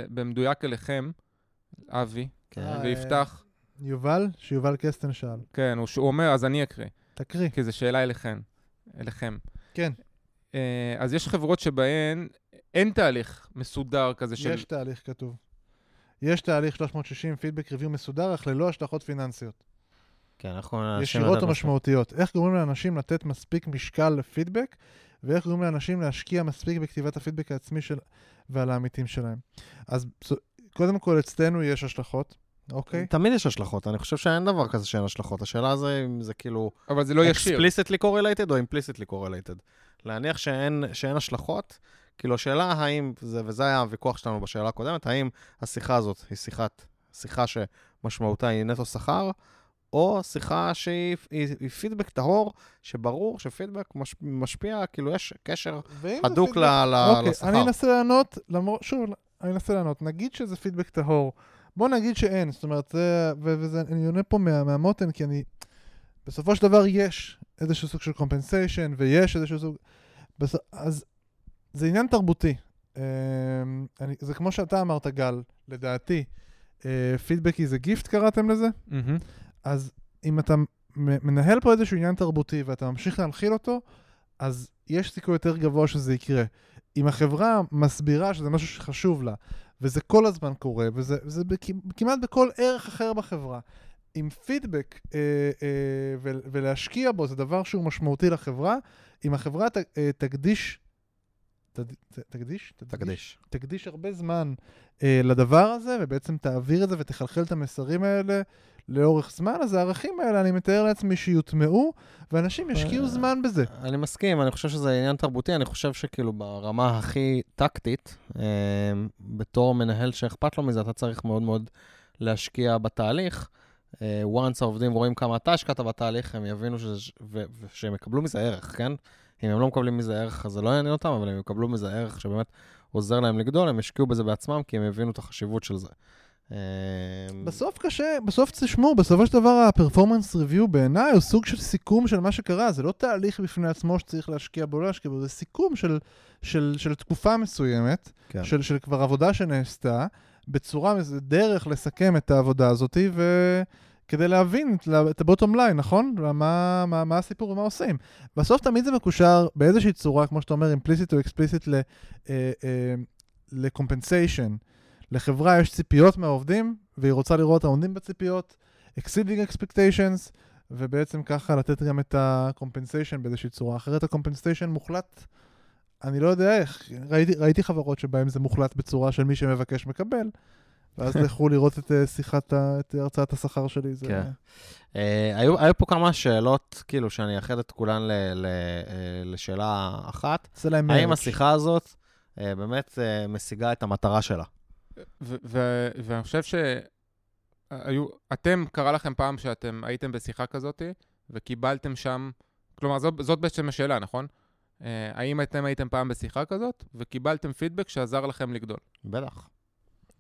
במדויק אליכם, אבי, כן. אה, ויפתח. יובל, שיובל קסטן שאל. כן, הוא אומר, אז אני אקריא, תקריא. כי זו שאלה אליכם. אליכם. כן. אה, אז יש חברות שבהן אין תהליך מסודר כזה של... יש תהליך כתוב. יש תהליך 360 פידבק ריוויו מסודר, אך ללא השלכות פיננסיות. כן, אנחנו ישירות או. משמעותיות. איך גורמים לאנשים לתת מספיק משקל לפידבק, ואיך גורמים לאנשים להשקיע מספיק בכתיבת הפידבק העצמי של... ועל העמיתים שלהם. אז קודם כל, אצלנו יש השלכות, אוקיי? תמיד יש השלכות, אני חושב שאין דבר כזה שאין השלכות. השאלה זה אם זה כאילו אבל זה לא ישיר. explicitly correlated או implicitly correlated. להניח שאין, שאין השלכות, כאילו השאלה האם, זה, וזה היה הוויכוח שלנו בשאלה הקודמת, האם השיחה הזאת היא שיחת, שיחה שמשמעותה היא נטו שכר, או שיחה שהיא היא, פידבק טהור, שברור שפידבק מש, משפיע, כאילו יש קשר הדוק ל, פידבק- ל, אוקיי, לשכר. אני אנסה לענות, למרות, שוב, אני אנסה לענות. נגיד שזה פידבק טהור. בוא נגיד שאין, זאת אומרת, זה, ו- וזה, אני עונה פה מה, מהמותן, כי אני, בסופו של דבר יש איזשהו סוג של קומפנסיישן, ויש איזשהו סוג, בס, אז זה עניין תרבותי. אה, אני, זה כמו שאתה אמרת, גל, לדעתי, פידבק is a gift קראתם לזה? מהמם. אז אם אתה מנהל פה איזשהו עניין תרבותי ואתה ממשיך להנחיל אותו, אז יש סיכוי יותר גבוה שזה יקרה. אם החברה מסבירה שזה משהו שחשוב לה, וזה כל הזמן קורה, וזה, וזה בכ- כמעט בכל ערך אחר בחברה, עם פידבק אה, אה, ולהשקיע בו זה דבר שהוא משמעותי לחברה, אם החברה ת, אה, תקדיש, תקדיש? תקדיש. תקדיש הרבה זמן אה, לדבר הזה, ובעצם תעביר את זה ותחלחל את המסרים האלה לאורך זמן, אז הערכים האלה, אני מתאר לעצמי שיוטמעו, ואנשים ישקיעו אה, זמן בזה. אני מסכים, אני חושב שזה עניין תרבותי, אני חושב שכאילו ברמה הכי טקטית, אה, בתור מנהל שאכפת לו מזה, אתה צריך מאוד מאוד להשקיע בתהליך. אה, once העובדים רואים כמה אתה השקעת בתהליך, הם יבינו שזה, ו, ושהם יקבלו מזה ערך, כן? אם הם לא מקבלים מזה ערך, אז זה לא יעניין אותם, אבל הם יקבלו מזה ערך שבאמת עוזר להם לגדול, הם ישקיעו בזה בעצמם, כי הם הבינו את החשיבות של זה. אה, בסוף קשה, בסוף תשמעו, בסופו של דבר הפרפורמנס ריוויו בעיניי הוא סוג של סיכום של מה שקרה, זה לא תהליך בפני עצמו שצריך להשקיע בו, לא להשקיע בו, זה סיכום של, של, של תקופה מסוימת, כן. של, של כבר עבודה שנעשתה, בצורה, זה דרך לסכם את העבודה הזאת, וכדי להבין את ה- את הבוטום ליין, נכון? מה, מה, מה הסיפור ומה עושים. בסוף תמיד זה מקושר באיזושהי צורה, כמו שאתה אומר, implicit או explicit ל- אה, אה, ל-compensation. לחברה יש ציפיות מהעובדים, והיא רוצה לראות העומדים בציפיות, exceeding expectations, ובעצם ככה לתת גם את ה-compensation באיזושהי צורה. אחרת ה-compensation מוחלט, אני לא יודע איך. ראיתי, ראיתי חברות שבהן זה מוחלט בצורה של מי שמבקש מקבל, ואז לכו לראות את אה, שיחת, את הרצאת השכר שלי. זה... כן. אה, היו, היו פה כמה שאלות, כאילו, שאני אאחד את כולן ל, ל, אה, לשאלה אחת. עושה להם האם. השיחה הזאת באמת משיגה את המטרה שלה? ו- ו- ואני חושב שהיו, אתם, קרה לכם פעם שאתם הייתם בשיחה כזאת וקיבלתם שם, כלומר, זאת, זאת בעצם השאלה, נכון? האם אתם הייתם פעם בשיחה כזאת וקיבלתם פידבק שעזר לכם לגדול? בטח.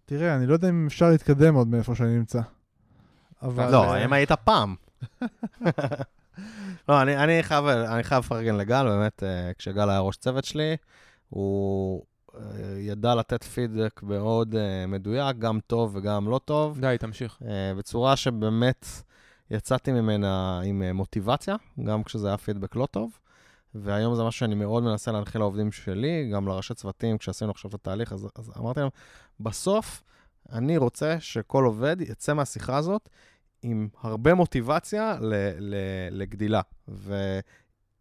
תראה, אני לא יודע אם אפשר להתקדם עוד מאיפה שאני נמצא. אבל... לא, אה, האם היית פעם? לא, אני, אני, חייב, אני חייב לפרגן לגל, באמת, אה, כשגל היה ראש צוות שלי, הוא אה, ידע לתת פידבק מאוד מדויק, גם טוב וגם לא טוב, די, תמשיך. בצורה שבאמת יצאתי ממנה עם מוטיבציה, גם כשזה היה פידבק לא טוב. והיום זה משהו שאני מאוד מנסה להנחיל לעובדים שלי, גם לראשי צוותים, כשעשינו עכשיו את התהליך, אז, אז אמרתי להם, בסוף אני רוצה שכל עובד יצא מהשיחה הזאת עם הרבה מוטיבציה ל, ל, לגדילה. ו,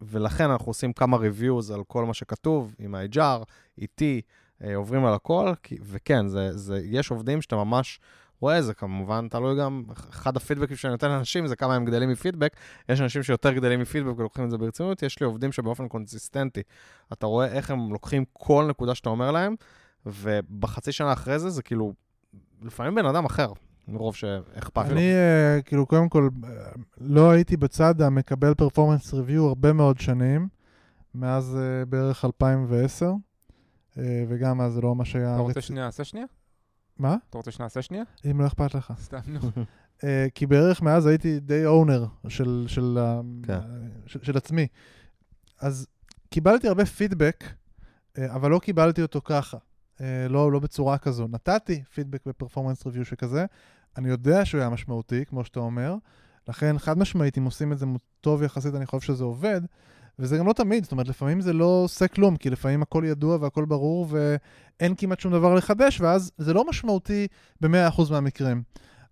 ולכן אנחנו עושים כמה reviews על כל מה שכתוב, עם ה-HR, איתי, אה, עוברים על הכל, כי, וכן, זה, זה, יש עובדים שאתה ממש רואה, זה כמובן תלוי גם, אחד הפידבקים שאני נותן לאנשים זה כמה הם גדלים מפידבק. יש אנשים שיותר גדלים מפידבק ולוקחים את זה ברצינות, יש לי עובדים שבאופן קונסיסטנטי, אתה רואה איך הם לוקחים כל נקודה שאתה אומר להם, ובחצי שנה אחרי זה, זה כאילו, לפעמים בן אדם אחר, מרוב שאכפת לו. אני, אה, כאילו, קודם כל, אה, לא הייתי בצד המקבל פרפורמנס ריוויו הרבה מאוד שנים, מאז אה, בערך 2010, אה, וגם אז זה לא ממש היה... אתה רוצה רצ- שנייה, נעשה שנייה? מה? אתה רוצה שנעשה שנייה? אם לא אכפת לך. סתם, נו. אה, כי בערך מאז הייתי די אונר של, של, כן. של, של עצמי. אז קיבלתי הרבה פידבק, אה, אבל לא קיבלתי אותו ככה. אה, לא, לא בצורה כזו. נתתי פידבק בפרפורמנס ריוויו שכזה, אני יודע שהוא היה משמעותי, כמו שאתה אומר, לכן חד משמעית, אם עושים את זה טוב יחסית, אני חושב שזה עובד, וזה גם לא תמיד, זאת אומרת, לפעמים זה לא עושה כלום, כי לפעמים הכל ידוע והכל ברור, ואין כמעט שום דבר לחדש, ואז זה לא משמעותי ב-100% מהמקרים.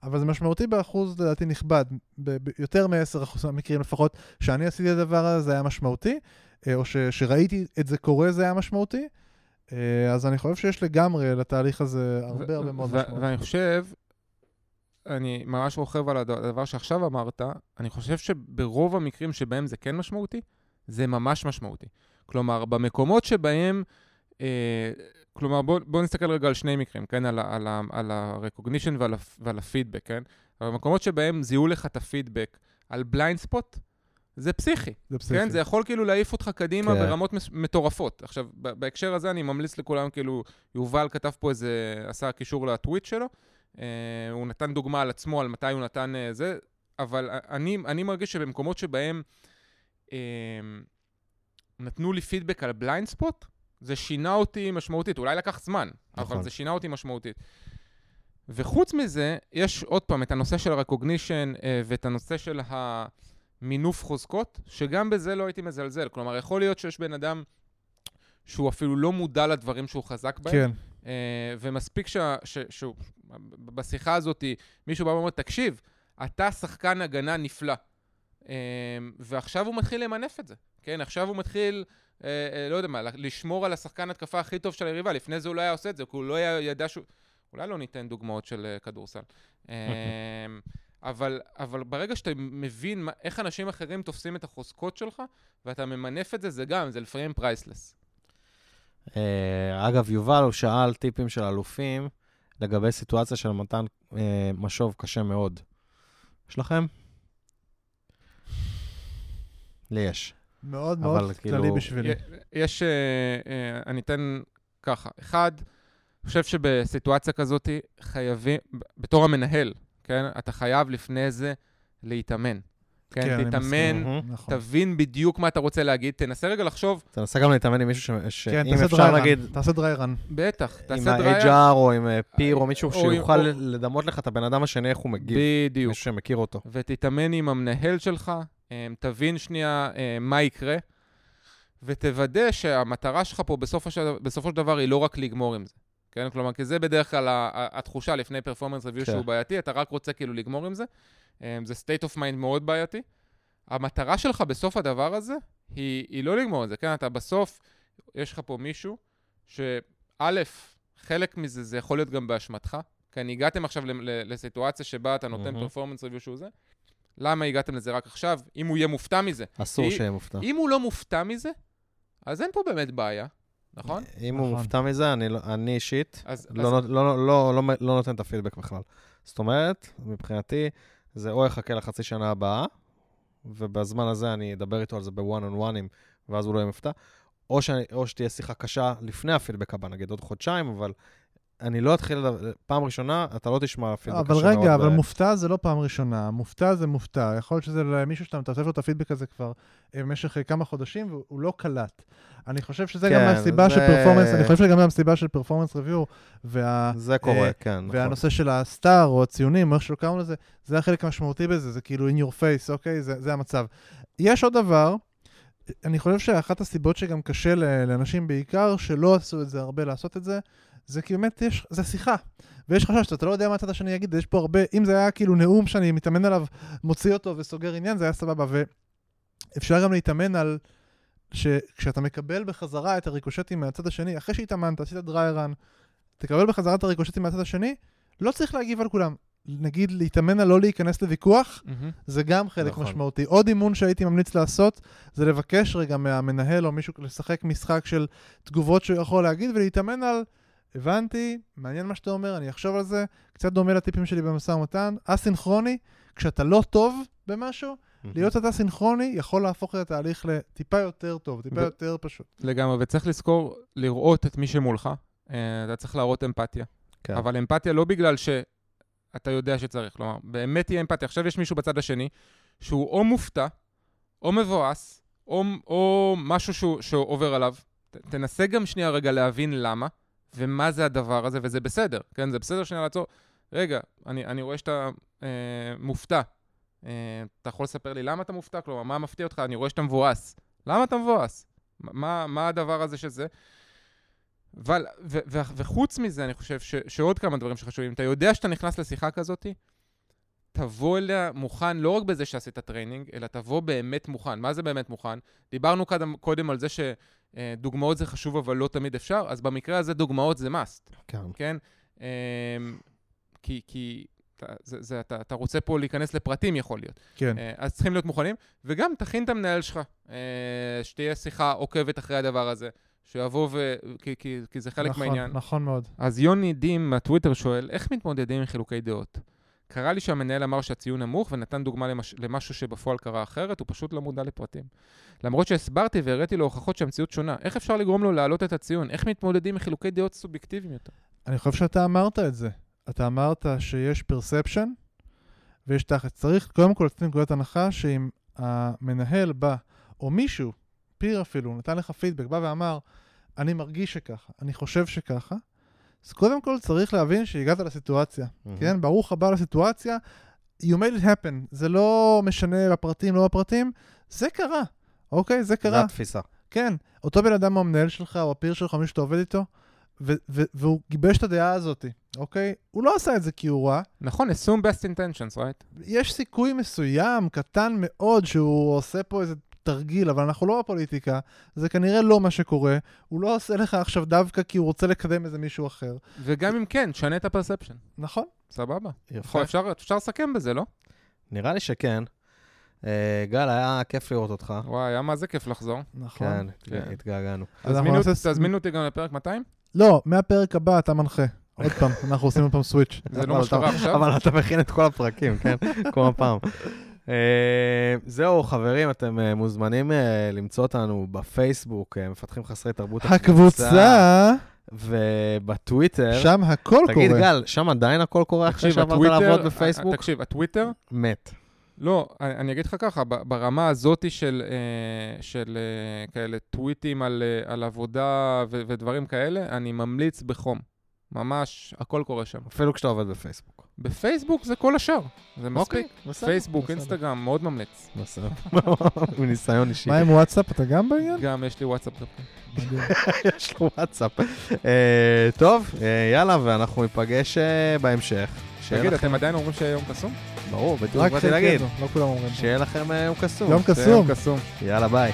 אבל זה משמעותי באחוז, לדעתי, נכבד. ביותר מ-10% מהמקרים לפחות, שאני עשיתי את הדבר הזה, זה היה משמעותי, אה, או ש- שראיתי את זה קורה, זה היה משמעותי. אה, אז אני חושב שיש לגמרי לתהליך הזה הרבה הרבה מאוד ו- משמעות. ואני חושב, אני ממש רוכב על הד- הדבר שעכשיו אמרת, אני חושב שברוב המקרים שבהם זה כן משמעותי, זה ממש משמעותי. כלומר, במקומות שבהם, אה, כלומר, בואו בוא נסתכל רגע על שני מקרים, כן? על, על, על ה-recognition ועל, ועל הפידבק, כן? במקומות שבהם זיהו לך את הפידבק על בליינד ספוט, זה פסיכי. זה פסיכי. כן, זה יכול כאילו להעיף אותך קדימה כן. ברמות מטורפות. עכשיו, בהקשר הזה אני ממליץ לכולם, כאילו, יובל כתב פה איזה, עשה קישור לטוויט שלו, אה, הוא נתן דוגמה על עצמו, על מתי הוא נתן אה, זה, אבל אני, אני מרגיש שבמקומות שבהם נתנו לי פידבק על בליינד ספוט, זה שינה אותי משמעותית, אולי לקח זמן, נכון. אבל זה שינה אותי משמעותית. וחוץ מזה, יש עוד פעם את הנושא של ה-recognition אה, ואת הנושא של המינוף חוזקות, שגם בזה לא הייתי מזלזל. כלומר, יכול להיות שיש בן אדם שהוא אפילו לא מודע לדברים שהוא חזק בהם, כן, אה, ומספיק שה, ש, שהוא, בשיחה הזאת מישהו בא ואומר, תקשיב, אתה שחקן הגנה נפלא. אה, ועכשיו הוא מתחיל למנף את זה, כן? עכשיו הוא מתחיל, אה, אה, לא יודע מה, לשמור על השחקן התקפה הכי טוב של היריבה. לפני זה הוא לא היה עושה את זה, כי הוא לא היה, ידע שהוא... אולי לא ניתן דוגמאות של אה, כדורסל. אה, אבל, אבל ברגע שאתה מבין מה, איך אנשים אחרים תופסים את החוזקות שלך, ואתה ממנף את זה, זה גם, זה לפעמים פרייסלס. אגב, יובל, הוא שאל טיפים של אלופים לגבי סיטואציה של מתן משוב קשה מאוד. יש לכם? לי יש. מאוד מאוד כאילו- כללי בשבילי. יש, אה, אה, אני אתן ככה. אחד, אני חושב שבסיטואציה כזאת חייבים, בתור המנהל, כן? אתה חייב לפני זה להתאמן. כן, כן, תתאמן, מסכים. נכון. תבין בדיוק מה אתה רוצה להגיד, תנסה רגע לחשוב, תנסה גם להתאמן עם מישהו ש- כן, שאם תעשה אפשר דריירן. נגיד, תעשה dry run. בטח, עם תעשה dry run. ה-HR או עם אה, peer או מישהו או עם- שיוכל או- לדמות לך את הבן אדם השני, איך הוא מגיב. בדיוק. מישהו שמכיר אותו. ותתאמן עם המנהל שלך, אה, תבין שנייה אה, מה יקרה, ותוודא שהמטרה שלך פה בסופו של, בסופו של דבר היא לא רק לגמור עם זה. כן? כלומר, כי זה בדרך כלל התחושה לפני performance review כן. שהוא בעייתי, אתה רק רוצה כאילו לגמור עם זה. אה, זה state of mind מאוד בעייתי. המטרה שלך בסוף הדבר הזה היא, היא לא לגמור את זה, כן? אתה בסוף, יש לך פה מישהו שא', חלק מזה זה יכול להיות גם באשמתך, כן, הגעתם עכשיו לסיטואציה שבה אתה נותן מהמם. פרפורמנס ריוויו שהוא זה. למה הגעתם לזה רק עכשיו? אם הוא יהיה מופתע מזה. אסור שיהיה מופתע. אם הוא לא מופתע מזה, אז אין פה באמת בעיה, נכון? אם הוא נכון. מופתע מזה, אני אני אישית לא לא- לא- לא- לא נותן את הפידבק בכלל. זאת אומרת, מבחינתי, זה או יחכה לחצי שנה הבאה, ובזמן הזה אני אדבר איתו על זה בוואן און וואנים, ואז הוא לא יהיה מופתע, או, שאני, או שתהיה שיחה קשה לפני הפידבק הבא, נגיד עוד חודשיים, אבל אני לא אתחיל, פעם ראשונה, אתה לא תשמע פידבק אבל. רגע, אבל ב- מופתע זה לא פעם ראשונה, מופתע זה מופתע. יכול להיות שזה למישהו שאתה מתעסק לו את הפידבק הזה כבר אה, במשך אה, כמה חודשים, והוא לא קלט. אני חושב שזה גם כן, מהסיבה של זה- פרפורמנס, אני חושב שזה גם מהסיבה של פרפורמנס ריוויו, וה... זה קורה, אה, כן, נכון. והנושא של הסטאר או הציונים, או איך שלא קראנו לזה, זה החלק המשמעותי בזה, זה כאילו in your face, אוקיי? זה, זה המצב. יש עוד דבר, אני חושב שאחת הסיבות שגם קשה לאנשים בעיקר, שלא עשו את זה הרבה לעשות את זה, זה כי באמת יש, זה שיחה. ויש חשש שאתה לא יודע מה הצד השני יגיד, יש פה הרבה, אם זה היה כאילו נאום שאני מתאמן עליו, מוציא אותו וסוגר עניין, זה היה סבבה. ואפשר גם להתאמן על, שכשאתה מקבל בחזרה את הריקושטים מהצד השני, אחרי שהתאמנת, עשית דריי רן, תקבל בחזרה את הריקושטים מהצד השני, לא צריך להגיב על כולם. נגיד, להתאמן על לא להיכנס לוויכוח, מהמם. זה גם חלק נכון. משמעותי. עוד אימון שהייתי ממליץ לעשות, זה לבקש רגע מהמנהל או מישהו לשחק משחק של תגובות שהוא יכול להגיד, ולהתאמן על, הבנתי, מעניין מה שאתה אומר, אני אחשוב על זה, קצת דומה לטיפים שלי במשא ומתן, אסינכרוני, כשאתה לא טוב במשהו, להיות אתה סינכרוני יכול להפוך את התהליך לטיפה יותר טוב, טיפה ו- יותר פשוט. לגמרי, וצריך לזכור לראות את מי שמולך. אה, אתה צריך להראות אמפתיה. כן. אבל אמפתיה לא בגלל שאתה יודע שצריך, כלומר, באמת תהיה אמפתיה. עכשיו יש מישהו בצד השני שהוא או מופתע, או מבואס, או, או משהו שהוא, שעובר עליו. ת, תנסה גם שנייה רגע להבין למה, ומה זה הדבר הזה, וזה בסדר, כן? זה בסדר שנייה לעצור. רגע, אני, אני רואה שאתה אה, מופתע. אה, אתה יכול לספר לי למה אתה מופתע? כלומר, מה מפתיע אותך? אני רואה שאתה מבואס. למה אתה מבואס? מה, מה הדבר הזה שזה? אבל, ו, ו, וחוץ מזה, אני חושב ש, שעוד כמה דברים שחשובים. אתה יודע שאתה נכנס לשיחה כזאת, תבוא אליה מוכן לא רק בזה שעשית training, אלא תבוא באמת מוכן. מה זה באמת מוכן? דיברנו קודם, קודם על זה שדוגמאות זה חשוב, אבל לא תמיד אפשר, אז במקרה הזה דוגמאות זה must, כן. כן? אמ, כי, כי אתה, זה, זה, אתה, אתה רוצה פה להיכנס לפרטים, יכול להיות. כן. אה, אז צריכים להיות מוכנים, וגם תכין את המנהל שלך, אה, שתהיה שיחה עוקבת אחרי הדבר הזה, שיבוא ו... כי, כי, כי זה חלק נכון, מהעניין. נכון מאוד. אז יוני דים מהטוויטר שואל, איך מתמודדים עם חילוקי דעות? קרה לי שהמנהל אמר שהציון נמוך ונתן דוגמה למש... למשהו שבפועל קרה אחרת, הוא פשוט לא מודע לפרטים. למרות שהסברתי והראיתי לו הוכחות שהמציאות שונה, איך אפשר לגרום לו להעלות את הציון? איך מתמודדים עם חילוקי דעות סובייקטיביים יותר? אני חושב שאתה אמרת את זה. אתה אמרת שיש פרספשן ויש תחת. צריך קודם כל לצאת מנקודת הנחה שאם המנהל בא, או מישהו, פיר אפילו, נתן לך פידבק, בא ואמר, אני מרגיש שככה, אני חושב שככה, אז קודם כל צריך להבין שהגעת לסיטואציה, מהמם. כן? ברוך הבא לסיטואציה, you made it happen. זה לא משנה בפרטים, לא בפרטים, זה קרה, אוקיי? זה קרה. התפיסה. כן, אותו בן אדם הוא המנהל שלך, או הפיר שלך, מי שאתה עובד איתו, ו- ו- והוא גיבש את הדעה הזאת, אוקיי? הוא לא עשה את זה כי הוא רע. נכון, assume best intentions, right? יש סיכוי מסוים, קטן מאוד, שהוא עושה פה איזה תרגיל, אבל אנחנו לא בפוליטיקה, זה כנראה לא מה שקורה. הוא לא עושה לך עכשיו דווקא כי הוא רוצה לקדם איזה מישהו אחר. וגם אם כן, תשנה את הפרספשן. נכון? סבבה. יפה. אפשר, אפשר לסכם בזה, לא? נראה לי שכן. אה, גל, היה כיף לראות אותך. וואי, היה מה זה כיף לחזור. נכון. כן, כן. התגעגענו. אז תזמינו אנחנו נעשה- תזמינו אותי גם לפרק 200? לא, מהפרק הבא אתה מנחה. עוד פעם, אנחנו עושים עוד פעם סוויץ'. זה לא מה שקרה עכשיו? אבל אתה מכין את כל הפרקים, כן? כמו הפעם. אה, זהו, חברים, אתם אה, מוזמנים אה, למצוא אותנו בפייסבוק, מפתחים חסרי תרבות הקבוצה, ובטוויטר. שם הכל תגיד, קורה. גל, שם עדיין הכל קורה אחרי שעברת לעבוד בפייסבוק? תקשיב, הטוויטר, מת. לא, אני אני אגיד לך ככה, ברמה הזאתי של, של כאלה טוויטים על, על עבודה ו- ודברים כאלה, אני ממליץ בחום. ממש, הכל קורה שם. אפילו כשאתה עובד בפייסבוק. בפייסבוק זה כל השאר, זה מספיק. אוקיי, בסדר, פייסבוק. אינסטגרם, מאוד ממליץ. בסדר. מניסיון אישי. מה עם וואטסאפ? אתה גם בעניין? גם יש לי וואטסאפ. יש לו וואטסאפ. אה, טוב, אה, יאללה, ואנחנו ניפגש אה, בהמשך. שיהיה תגיד, לכם- אתם עדיין אומרים שהיום קסום? ברור, בדיוק רק באתי להגיד. חלקנו, לא כולם אומרים. שיהיה לכם אה, יום קסום. יום שיהיה קסום. יום קסום. יאללה, ביי.